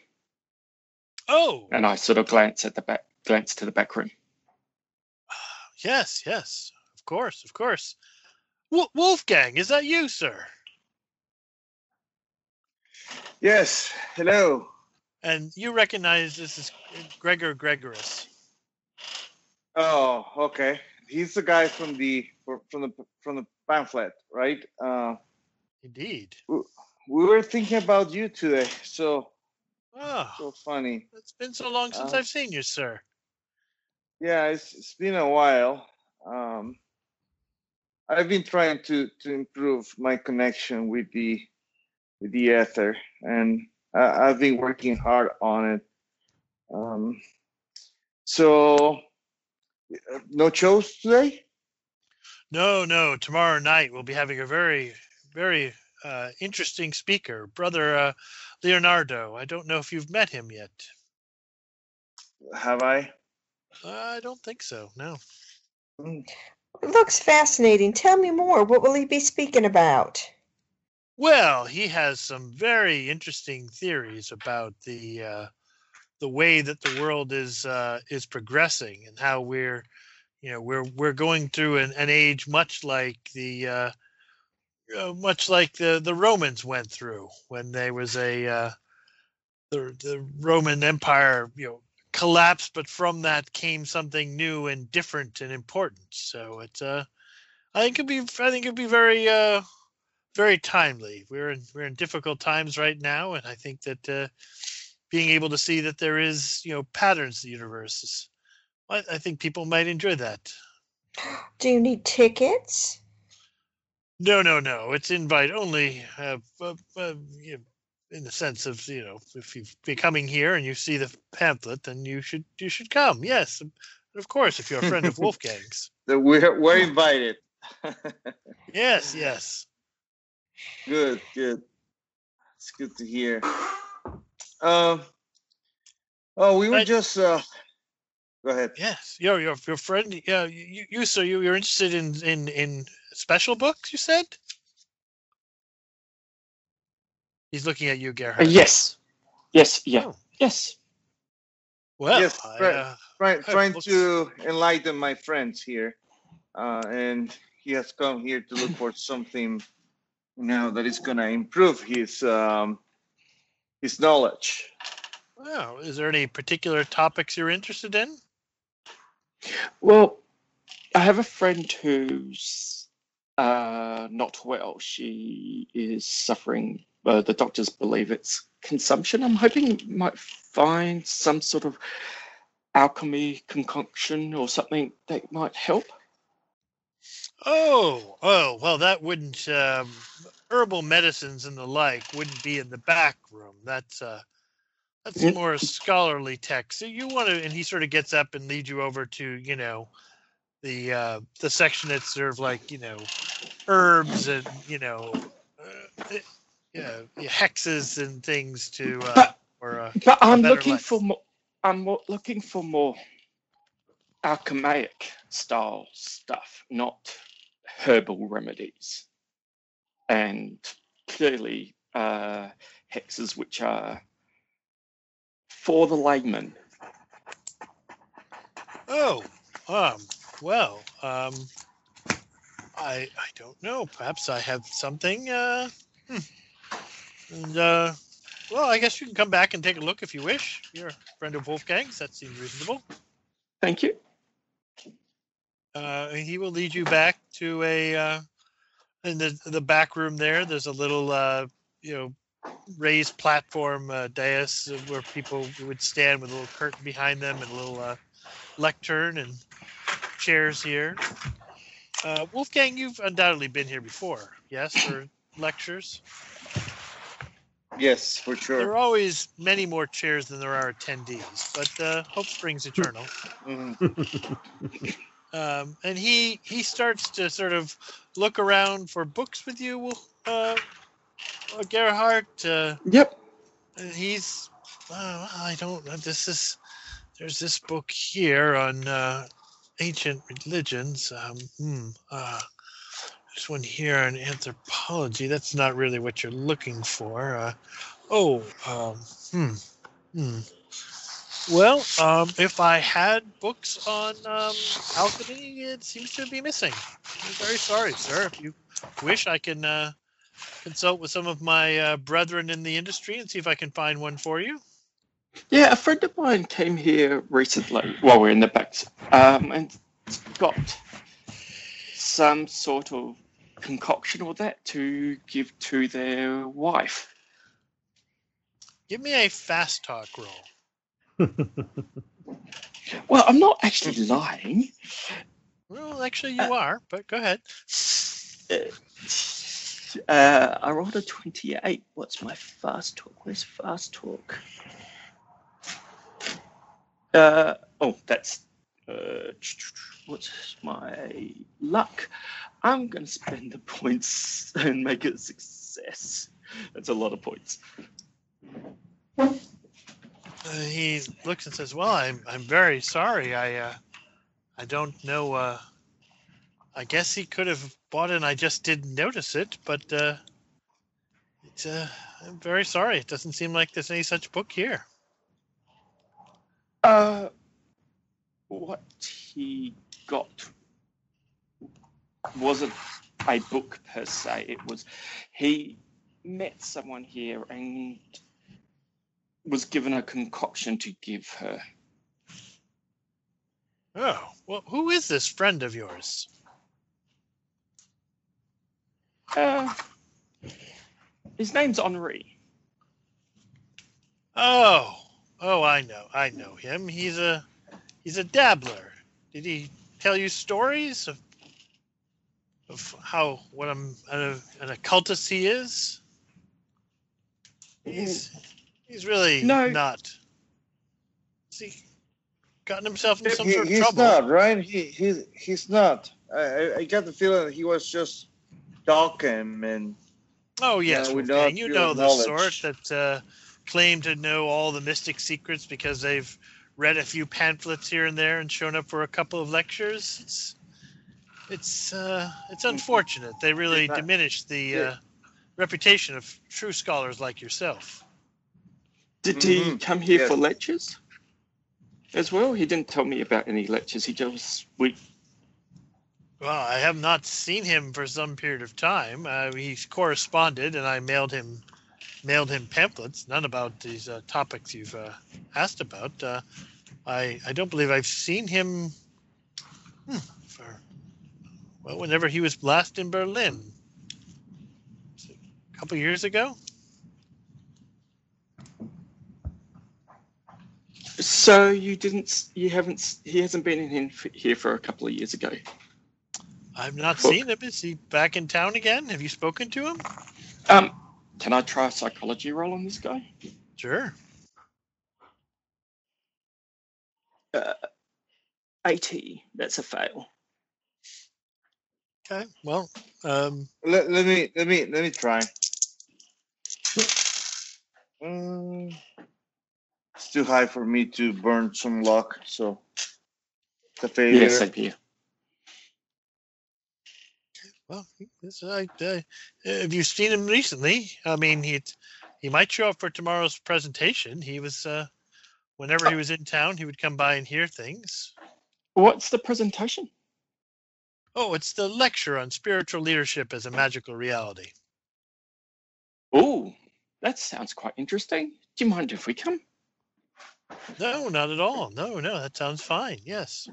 C: Oh,
G: And I sort of glance at the back, glance to the back room.
C: yes, yes, of course, of course. Wo- Wolfgang, is that you, sir?
E: Yes. Hello.
C: And you recognize this is Gregor Gregorus.
E: Oh, okay. He's the guy from the from the from the pamphlet, right? Uh,
C: Indeed.
E: we were thinking about you today. So
C: Oh,
E: so funny.
C: it's been so long since
E: Uh,
C: I've seen you, sir.
E: Yeah, it's, it's been a while. Um, I've been trying to to improve my connection with the with the ether, and I, I've been working hard on it. Um, so, uh, no shows today.
C: No, no. Tomorrow night we'll be having a very, very uh, interesting speaker, brother uh, Leonardo. I don't know if you've met him yet.
E: Have I?
C: I don't think so. No.
E: Mm.
B: Looks fascinating. Tell me more. What will he be speaking about?
C: Well, he has some very interesting theories about the uh, the way that the world is uh, is progressing and how we're, you know, we're we're going through an, an age much like the uh, uh, much like the the Romans went through when there was a uh, the the Roman Empire, you know, collapsed, but from that came something new and different and important. So it's uh, I think it'd be I think it'd be very uh very timely. We're in we're in difficult times right now, and I think that uh, being able to see that there is you know patterns in the universe is, I, I think people might enjoy that.
B: Do you need tickets?
C: No, no, no. It's invite only. Uh, uh, uh, you know, in the sense of you know, if you've been coming here and you see the pamphlet, then you should you should come. Yes, of course, if you're a friend of Wolfgang's.
E: That we're we're invited.
C: Yes, yes.
E: Good, good. It's good to hear. Um. Oh, we were
C: Right.
E: just. Uh, go ahead.
C: Yes, your your your friend. Yeah, you, you so you you're interested in in in special books? You said. He's looking at you,
G: Uh, yes. Yes. Yeah.
C: Oh.
G: Yes.
C: Well,
E: Yes,
C: I,
E: right.
C: uh,
E: Trying, trying to enlighten my friends here, uh, and he has come here to look for something, you know, that is gonna improve his um, his knowledge.
C: well, is there any particular topics you're interested in?
G: Well, I have a friend who's uh, not well. She is suffering. Uh, the doctors believe it's consumption. I'm hoping you might find some sort of alchemy concoction or something that might help.
C: Oh, oh, well, that wouldn't um, herbal medicines and the like wouldn't be in the back room. That's uh, that's
G: Mm.
C: more scholarly text. So you want to, and he sort of gets up and leads you over to you know the uh, the section that's sort of like you know herbs and you know uh, yeah, yeah, hexes and things to uh,
G: But-
C: or uh,
G: But I'm looking
C: life.
G: for more. I'm looking for more alchemaic style stuff, not herbal remedies, and clearly uh, hexes which are for the layman.
C: Oh, um, well, um, I I don't know. Perhaps I have something. Uh, hmm. And uh, well, I guess you can come back and take a look if you wish. You're a friend of Wolfgang's. That seems reasonable.
G: Thank you.
C: Uh, he will lead you back to a uh, in the the back room. There, there's a little uh, you know raised platform uh, dais where people would stand with a little curtain behind them and a little uh, lectern and chairs here. Uh, Wolfgang, you've undoubtedly been here before, yes, for lectures.
E: Yes, for sure.
C: There are always many more chairs than there are attendees, but uh, hope springs eternal. Um, and he he starts to sort of look around for books with you, uh, uh, Uh,
G: Yep.
C: and he's uh, I don't know. This is there's this book here on uh, ancient religions. Um, hmm, uh, there's one here on anthropology. That's not really what you're looking for. Uh, oh, um, hmm, hmm. Well, um, if I had books on um, alchemy, it seems to be missing. I'm very sorry, sir. If you wish, I can uh, consult with some of my uh, brethren in the industry and see if I can find one for you.
G: Yeah, a friend of mine came here recently while we're in the back, um, and got some sort of concoction or that to give to their wife.
C: Give me a fast talk roll.
G: Well, I'm not actually lying.
C: Well, actually, you are, but go ahead.
G: Uh, I rolled a 28. What's my fast talk? Where's fast talk? Uh, oh, that's. Uh, what's my luck? I'm going to spend the points and make it a success. That's a lot of points.
C: Uh, he looks and says, "Well, I'm I'm very sorry. I uh, I don't know. Uh, I guess he could have bought it, and I just didn't notice it. But uh, it's uh, I'm very sorry. It doesn't seem like there's any such book here.
G: Uh, what he got wasn't a book per se. It was he met someone here and was given a concoction to give her.
C: Oh, well, who is this friend of yours?
G: Uh, his name's Henri.
C: Oh, oh, I know, I know him. He's a he's a dabbler. Did he tell you stories of of how what I'm an, an occultist he is? He's he's really
G: No.
C: not. Has he gotten himself into some
E: He-
C: sort of
E: he's
C: trouble?
E: not right. He he's he's not. I, I I got the feeling that he was just talking and
C: Oh yes,
E: Yeah, we
C: Wolfgang,
E: know
C: you know the
E: knowledge.
C: sort that uh, claim to know all the mystic secrets because they've read a few pamphlets here and there and shown up for a couple of lectures. It's it's uh, it's unfortunate. They really
E: Not-
C: diminish the uh, reputation of true scholars like yourself.
G: Did he
E: Mhm.
G: come here
E: Yeah.
G: for lectures as well? He didn't tell me about any lectures. He just we
C: Well, I have not seen him for some period of time. Uh, he's corresponded, and I mailed him mailed him pamphlets. None about these uh, topics you've uh, asked about. Uh, I I don't believe I've seen him hmm, for well, whenever he was last in Berlin, a couple years ago.
G: So you didn't, you haven't, he hasn't been in here- here for a couple of years ago.
C: I've not
G: Cool.
C: seen him. Is he back in town again? Have you spoken to him?
G: Um, can I try a psychology roll on this guy?
C: Sure.
G: Uh, 80. That's a fail.
C: Okay. Well, um,
E: Let, let me let me let me try. Mm, it's too high for me to burn some luck, so it's a failure.
G: Yeah, same here.
C: Well, this, I, uh, have you seen him recently? I mean, he he might show up for tomorrow's presentation. He was uh, whenever he was in town, he would come by and hear things.
G: What's the presentation?
C: Oh, it's the lecture on spiritual leadership as a magical reality.
G: Oh, that sounds quite interesting. Do you mind if we come?
C: No, not at all. No, no, that sounds fine. Yes.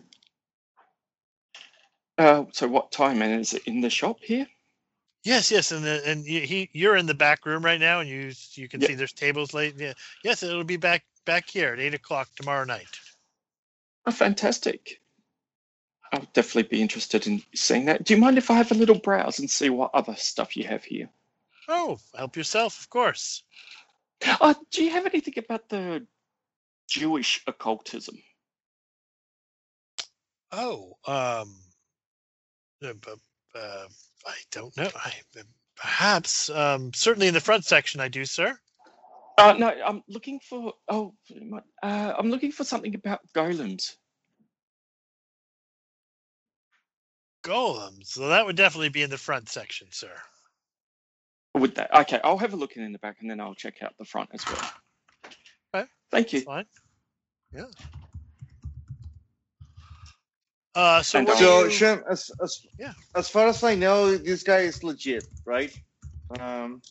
G: Uh, so what time? And is it in the shop here?
C: Yes, yes, and the, and he you're in the back room right now, and you you can
G: Yeah.
C: see there's tables late. Yeah, yes, it'll be back back here at eight o'clock tomorrow night.
G: Oh, fantastic. I'll definitely be interested in seeing that. Do you mind if I have a little browse and see what other stuff you have here?
C: Oh, help yourself, of course.
G: Uh, do you have anything about the Jewish occultism?
C: Oh, um, uh, uh, I don't know. I perhaps, um, certainly in the front section, I do, sir.
G: Uh, no, I'm looking for. Oh, uh, I'm looking for something about golems.
C: Golems. So that would definitely be in the front section, sir.
G: With that, okay, I'll have a look in the back and then I'll check out the front as well.
C: Okay.
G: Thank you.
C: Fine. Yeah. Uh, so
G: And
C: what
G: I'll-
C: do
E: So,
C: you-
E: Shem, as as
C: Yeah.
E: as far as I know, this guy is legit, right? Um,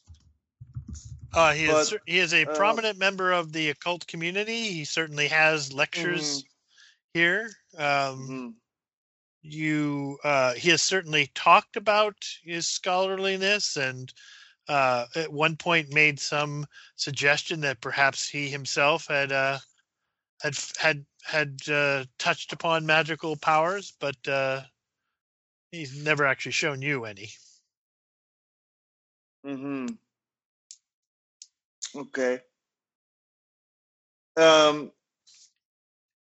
C: Uh, he is
E: But,
C: cer- he is a
E: uh,
C: prominent member of the occult community. He certainly has lectures here. Um,
E: mhm.
C: you uh, he has certainly talked about his scholarliness and uh, at one point made some suggestion that perhaps he himself had uh, had had had uh, touched upon magical powers, but uh, he's never actually shown you any.
E: Mm-hmm. Okay. Um,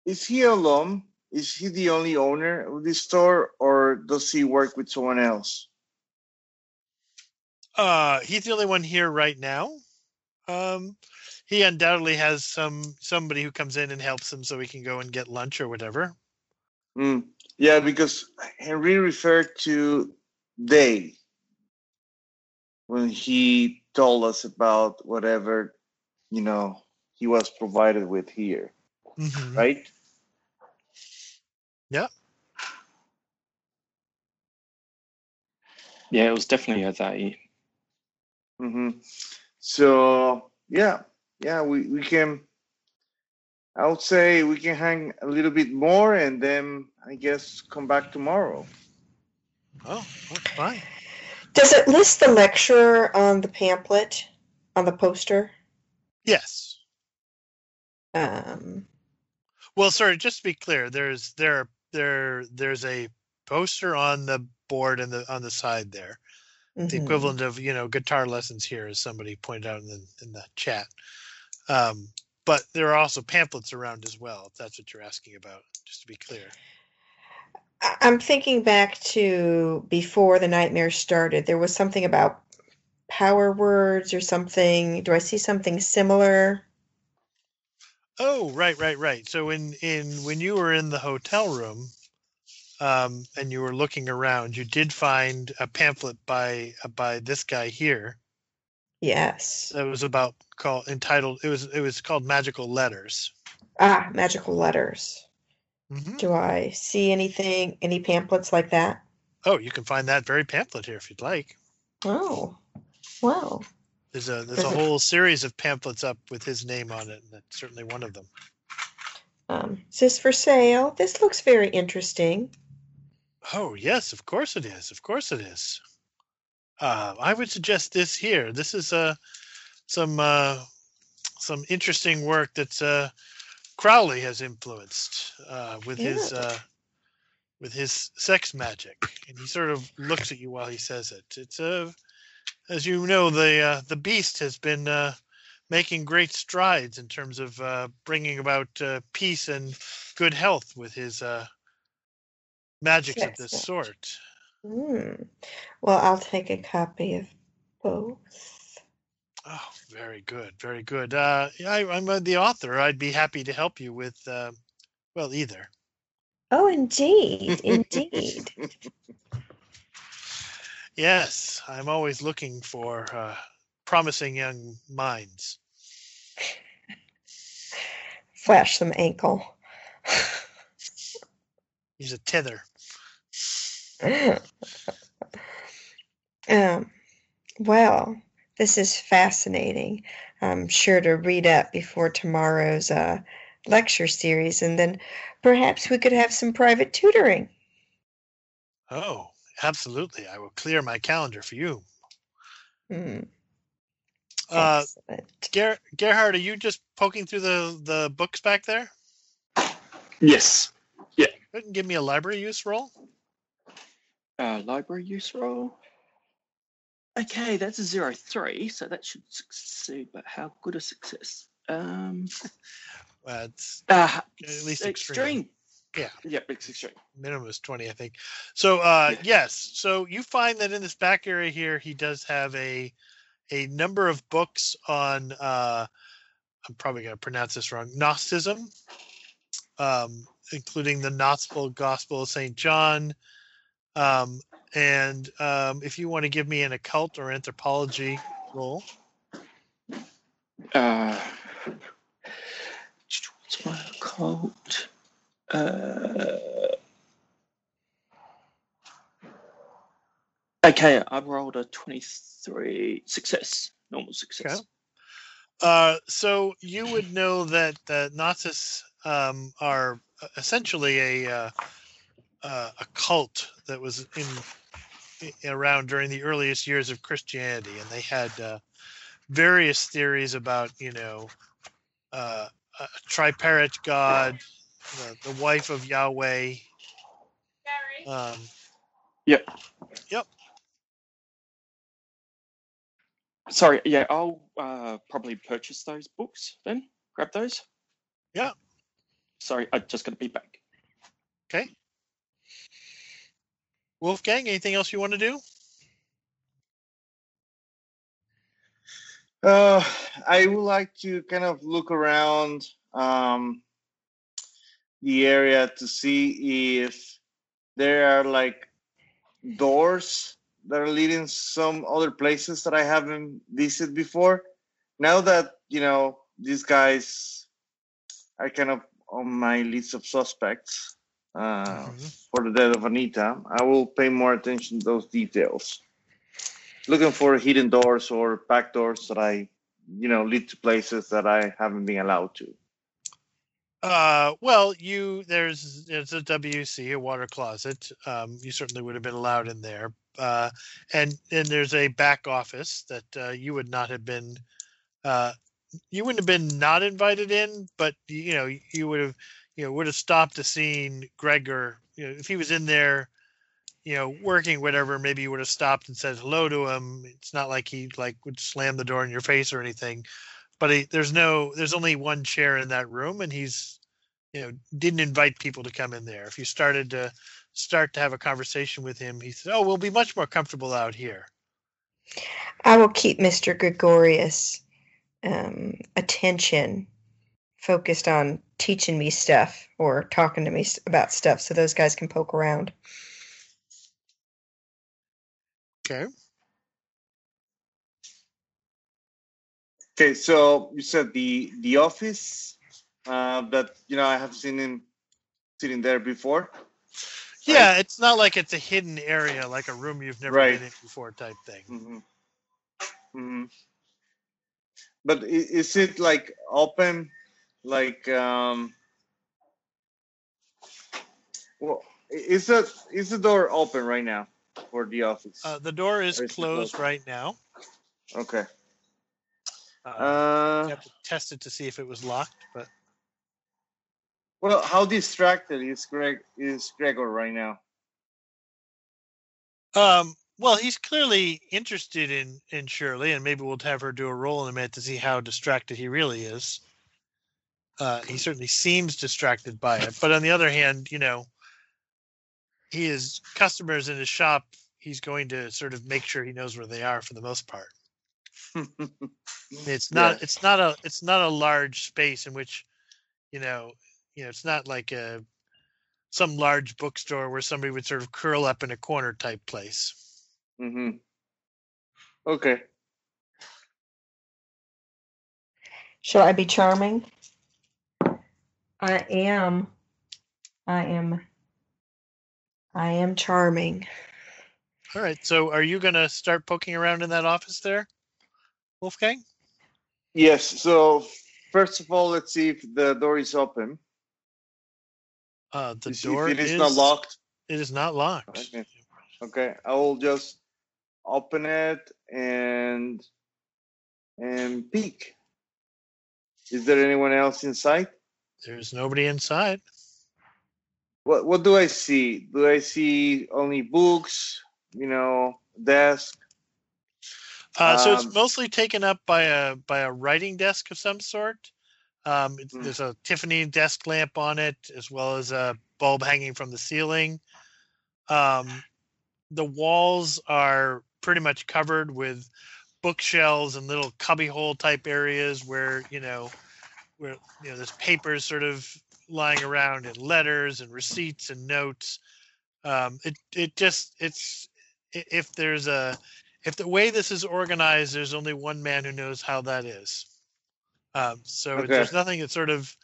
E: is he alone? Is he the only owner of this store, or does he work with someone else?
C: Uh, he's the only one here right now. Um, he undoubtedly has some somebody who comes in and helps him, so he can go and get lunch or whatever.
E: Mm. Yeah, because Henry referred to they when he told us about whatever you know he was provided with here,
C: Mhm.
E: right?
G: Yeah. Yeah, it was definitely a they.
E: Hmm So yeah, yeah, we, we can. I would say we can hang a little bit more, and then I guess come back tomorrow.
C: Oh, fine.
B: Does it list the lecture on the pamphlet, on the poster?
C: Yes.
B: Um,
C: Well, sorry, just to be clear, there's there there there's a poster on the board and the on the side there. The
B: mhm.
C: equivalent of you know guitar lessons here, as somebody pointed out in the in the chat. Um, but there are also pamphlets around as well. If that's what you're asking about, just to be clear.
B: I'm thinking back to before the nightmare started. There was something about power words or something? Do I see something similar?
C: Oh, right, right, right. So in in when you were in the hotel room, um, and you were looking around, you did find a pamphlet by uh, by this guy here
B: Yes.
C: that was about called entitled. It was it was called Magical Letters.
B: Ah, magical letters.
C: hmm
B: Do I see anything, any pamphlets like that?
C: Oh, you can find that very pamphlet here if you'd like.
B: Oh, wow.
C: There's a there's a whole series of pamphlets up with his name on it, and that's certainly one of them.
B: Um, is this for sale? This looks very interesting.
C: Oh yes, of course it is. Of course it is. Uh, I would suggest this here. This is uh, some uh, some interesting work that uh, Crowley has influenced uh, with his
B: Yeah.
C: uh, with his sex magic, and he sort of looks at you while he says it. It's uh, as you know, the uh, the beast has been uh, making great strides in terms of uh, bringing about uh, peace and good health with his uh, magics of this sort.
B: Hmm. Well, I'll take a copy of both.
C: Oh, very good, very good. Uh, I, I'm uh, the author. I'd be happy to help you with, uh, well, either.
B: Oh, indeed, indeed.
C: Yes, I'm always looking for uh, promising young minds.
B: Flash some ankle.
C: He's a tether.
B: um, well, this is fascinating. I'm sure to read up before tomorrow's uh, lecture series, and then perhaps we could have some private tutoring.
C: Oh, absolutely. I will clear my calendar for you.
B: Hmm,
C: Uh. Ger- Gerhard, are you just poking through the, the books back there?
G: Yes.
C: Couldn't give me a library use roll?
G: Uh, library use roll. Okay, that's a zero three, so that should succeed. But how good a success? Um,
C: Uh, it's
G: uh,
C: At least
G: extreme.
C: extreme. Yeah.
G: Yep, it's extreme.
C: minimum is 20 i think so uh
G: Yeah.
C: yes so you find that in this back area here he does have a a number of books on uh i'm probably going to pronounce this wrong gnosticism um including the gospel gospel of st john um and um if you want to give me an occult or anthropology roll
G: Uh, what's my occult? Uh, okay, I rolled a twenty-three success, normal success.
C: Uh, so you would know that the Nazis um, are essentially a uh, uh, a cult that was in around during the earliest years of Christianity, and they had uh, various theories about you know uh, a tripartite God, the, the wife of Yahweh. Um, yep. Yep.
G: Sorry, yeah, I'll uh, probably purchase those books then. Grab those.
C: Yeah.
G: Sorry, I just got to be back.
C: okay. Wolfgang, anything else you want to do?
E: Uh, I would like to kind of look around um, the area to see if there are like doors that are leading some other places that I haven't visited before. Now that you know these guys are kind of on my list of suspects uh,
C: Mhm.
E: for the death of Anita, I will pay more attention to those details looking for hidden doors or back doors that I, you know, lead to places that I haven't been allowed to.
C: Uh, well, you there's there's a WC, a water closet. Um, you certainly would have been allowed in there. Uh, and and there's a back office that uh, you would not have been. Uh, you wouldn't have been not invited in, but you know you would have you know would have stopped to seen Gregor. You know if he was in there, you know working whatever, maybe you would have stopped and said hello to him. It's not like he like would slam the door in your face or anything but he, there's no there's only one chair in that room and he's you know didn't invite people to come in there if you started to start to have a conversation with him he said oh we'll be much more comfortable out here
B: I will keep Mr. Gregorius' um, attention focused on teaching me stuff or talking to me about stuff so those guys can poke around.
C: Okay.
E: Okay, so you said the the office uh, that you know I have seen him sitting there before.
C: Yeah, it's not like it's a hidden area, like a room you've never
E: Right.
C: been in before type thing.
E: hmm hmm But is it like open, like um? Well, is the is the door open right now for the office?
C: Uh, the door is
E: is
C: closed
E: closed?
C: right now.
E: okay.
C: Uh,
E: Uh,
C: have to test it to see if it was locked, but
E: well, how distracted is Greg is Gregor right now?
C: um, well, he's clearly interested in in Shirley, and maybe we'll have her do a role in a minute to see how distracted he really is. Uh, he certainly seems distracted by it, but on the other hand, you know, he has customers in his shop. He's going to sort of make sure he knows where they are for the most part. It's not
E: Yeah.
C: it's not a it's not a large space in which, you know, you know, it's not like a some large bookstore where somebody would sort of curl up in a corner type place.
E: Hmm Okay.
B: Shall I be charming? I am. I am. I am charming.
C: All right. So are you going to start poking around in that office there, Wolfgang?
E: Yes. So first of all, let's see if the door is open.
C: Uh, the
E: To
C: door
E: if it is,
C: is
E: not locked.
C: It is not locked.
E: Okay. Okay. I will just open it and and peek. Is there anyone else inside?
C: There's nobody inside.
E: What What do I see? Do I see only books? You know, desk.
C: Uh, so it's
E: Um,
C: mostly taken up by a by a writing desk of some sort. Um, it's,
E: Hmm.
C: There's a Tiffany desk lamp on it, as well as a bulb hanging from the ceiling. Um, the walls are pretty much covered with bookshelves and little cubbyhole type areas where you know where you know there's papers sort of lying around and letters and receipts and notes. Um, it it just it's if there's a if the way this is organized, there's only one man who knows how that is. Um, so
E: Okay.
C: there's nothing that sort of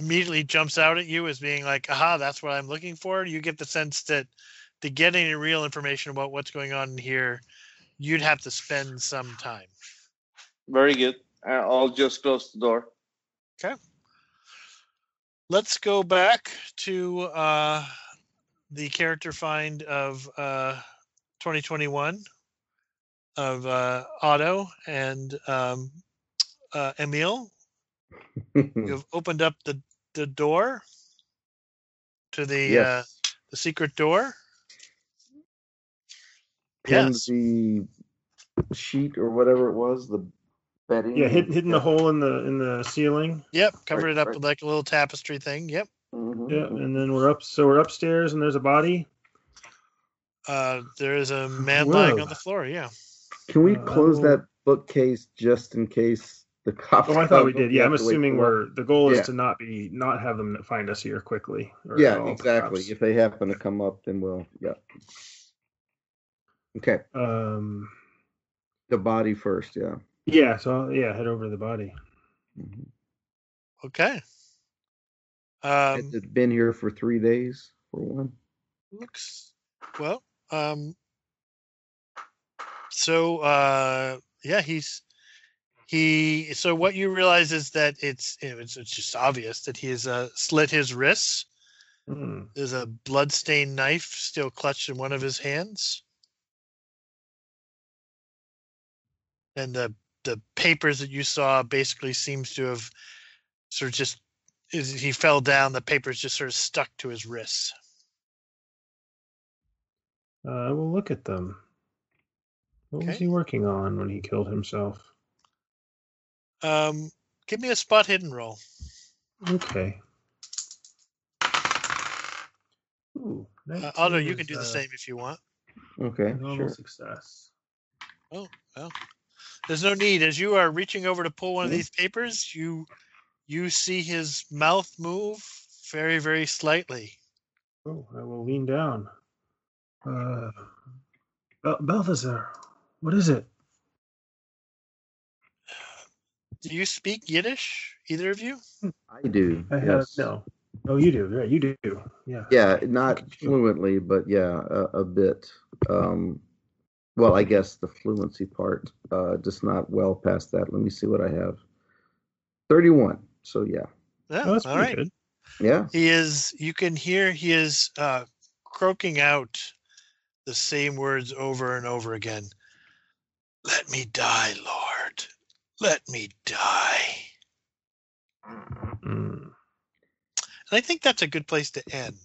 C: immediately jumps out at you as being like, aha, that's what I'm looking for. You get the sense that to get any real information about what's going on in here, you'd have to spend some time.
E: Very good. I- I'll just close the door. Okay.
C: Let's go back to uh, the character find of uh, 2021 of uh, Otto and um, uh, Emil. You've opened up the, the door to the uh, the secret door.
F: Pinned
C: yes.
F: the sheet or whatever it was, the bedding.
D: Yeah, hid, hidden the hole in the in the ceiling.
C: Yep, covered
F: Right,
C: it up
F: right.
C: with like a little tapestry thing. Yep.
F: Mhm,
D: Yeah,
F: mhm.
D: and then we're up. So we're upstairs, and there's a body.
C: Uh, there is a man lying on the floor. Yeah.
F: Can we
D: Uh,
F: close
D: I
F: that bookcase just in case the cops?
D: Oh, I thought we did. Yeah, I'm assuming we're the goal is
F: Yeah.
D: to not be not have them find us here quickly. or
F: Yeah,
D: all,
F: exactly.
D: perhaps.
F: If they happen to come up, then we'll. Yeah. Okay,
D: Um.
F: the body first. Yeah.
D: Yeah. So yeah, head over to the body.
F: Mhm.
C: Okay.
F: Has
C: Um,
F: it been here for three days for one?
C: looks well. Um, so uh, yeah, he's he. So what you realize is that it's it's, it's just obvious that he has uh, slit his wrists.
D: Hmm.
C: There's a bloodstained knife still clutched in one of his hands. And the the papers that you saw basically seems to have sort of just as he fell down, the papers just sort of stuck to his wrists.
D: Uh, we'll look at them. What was he working on when he killed himself?
C: Um, give me a spot hidden roll.
D: Okay. Ooh,
C: Uh,
D: 19
C: Otto, you
D: is,
C: can do the
D: uh,
C: same if you want.
F: Okay,
D: Normal
F: sure.
D: success.
C: There's no need. As you are reaching over to pull one of these papers, you you see his mouth move very, very slightly.
D: Oh, I will lean down. Uh, Bel- Belshazzar, what is it?
C: Do you speak Yiddish, either of you?
F: I do.
D: I have
F: yes.
D: no. Oh, you do. Yeah, you do. Yeah.
F: Yeah, not fluently, but yeah, a, a bit. Um, well, I guess the fluency part, uh, just not well past that. Let me see what I have. Thirty-one. So yeah,
C: Yeah,
D: Oh, that's
C: all
D: pretty
C: right.
D: good.
F: yeah.
C: He is. You can hear he is uh, croaking out the same words over and over again. Let me die, Lord. Let me die.
D: Mm.
C: And I think that's a good place to end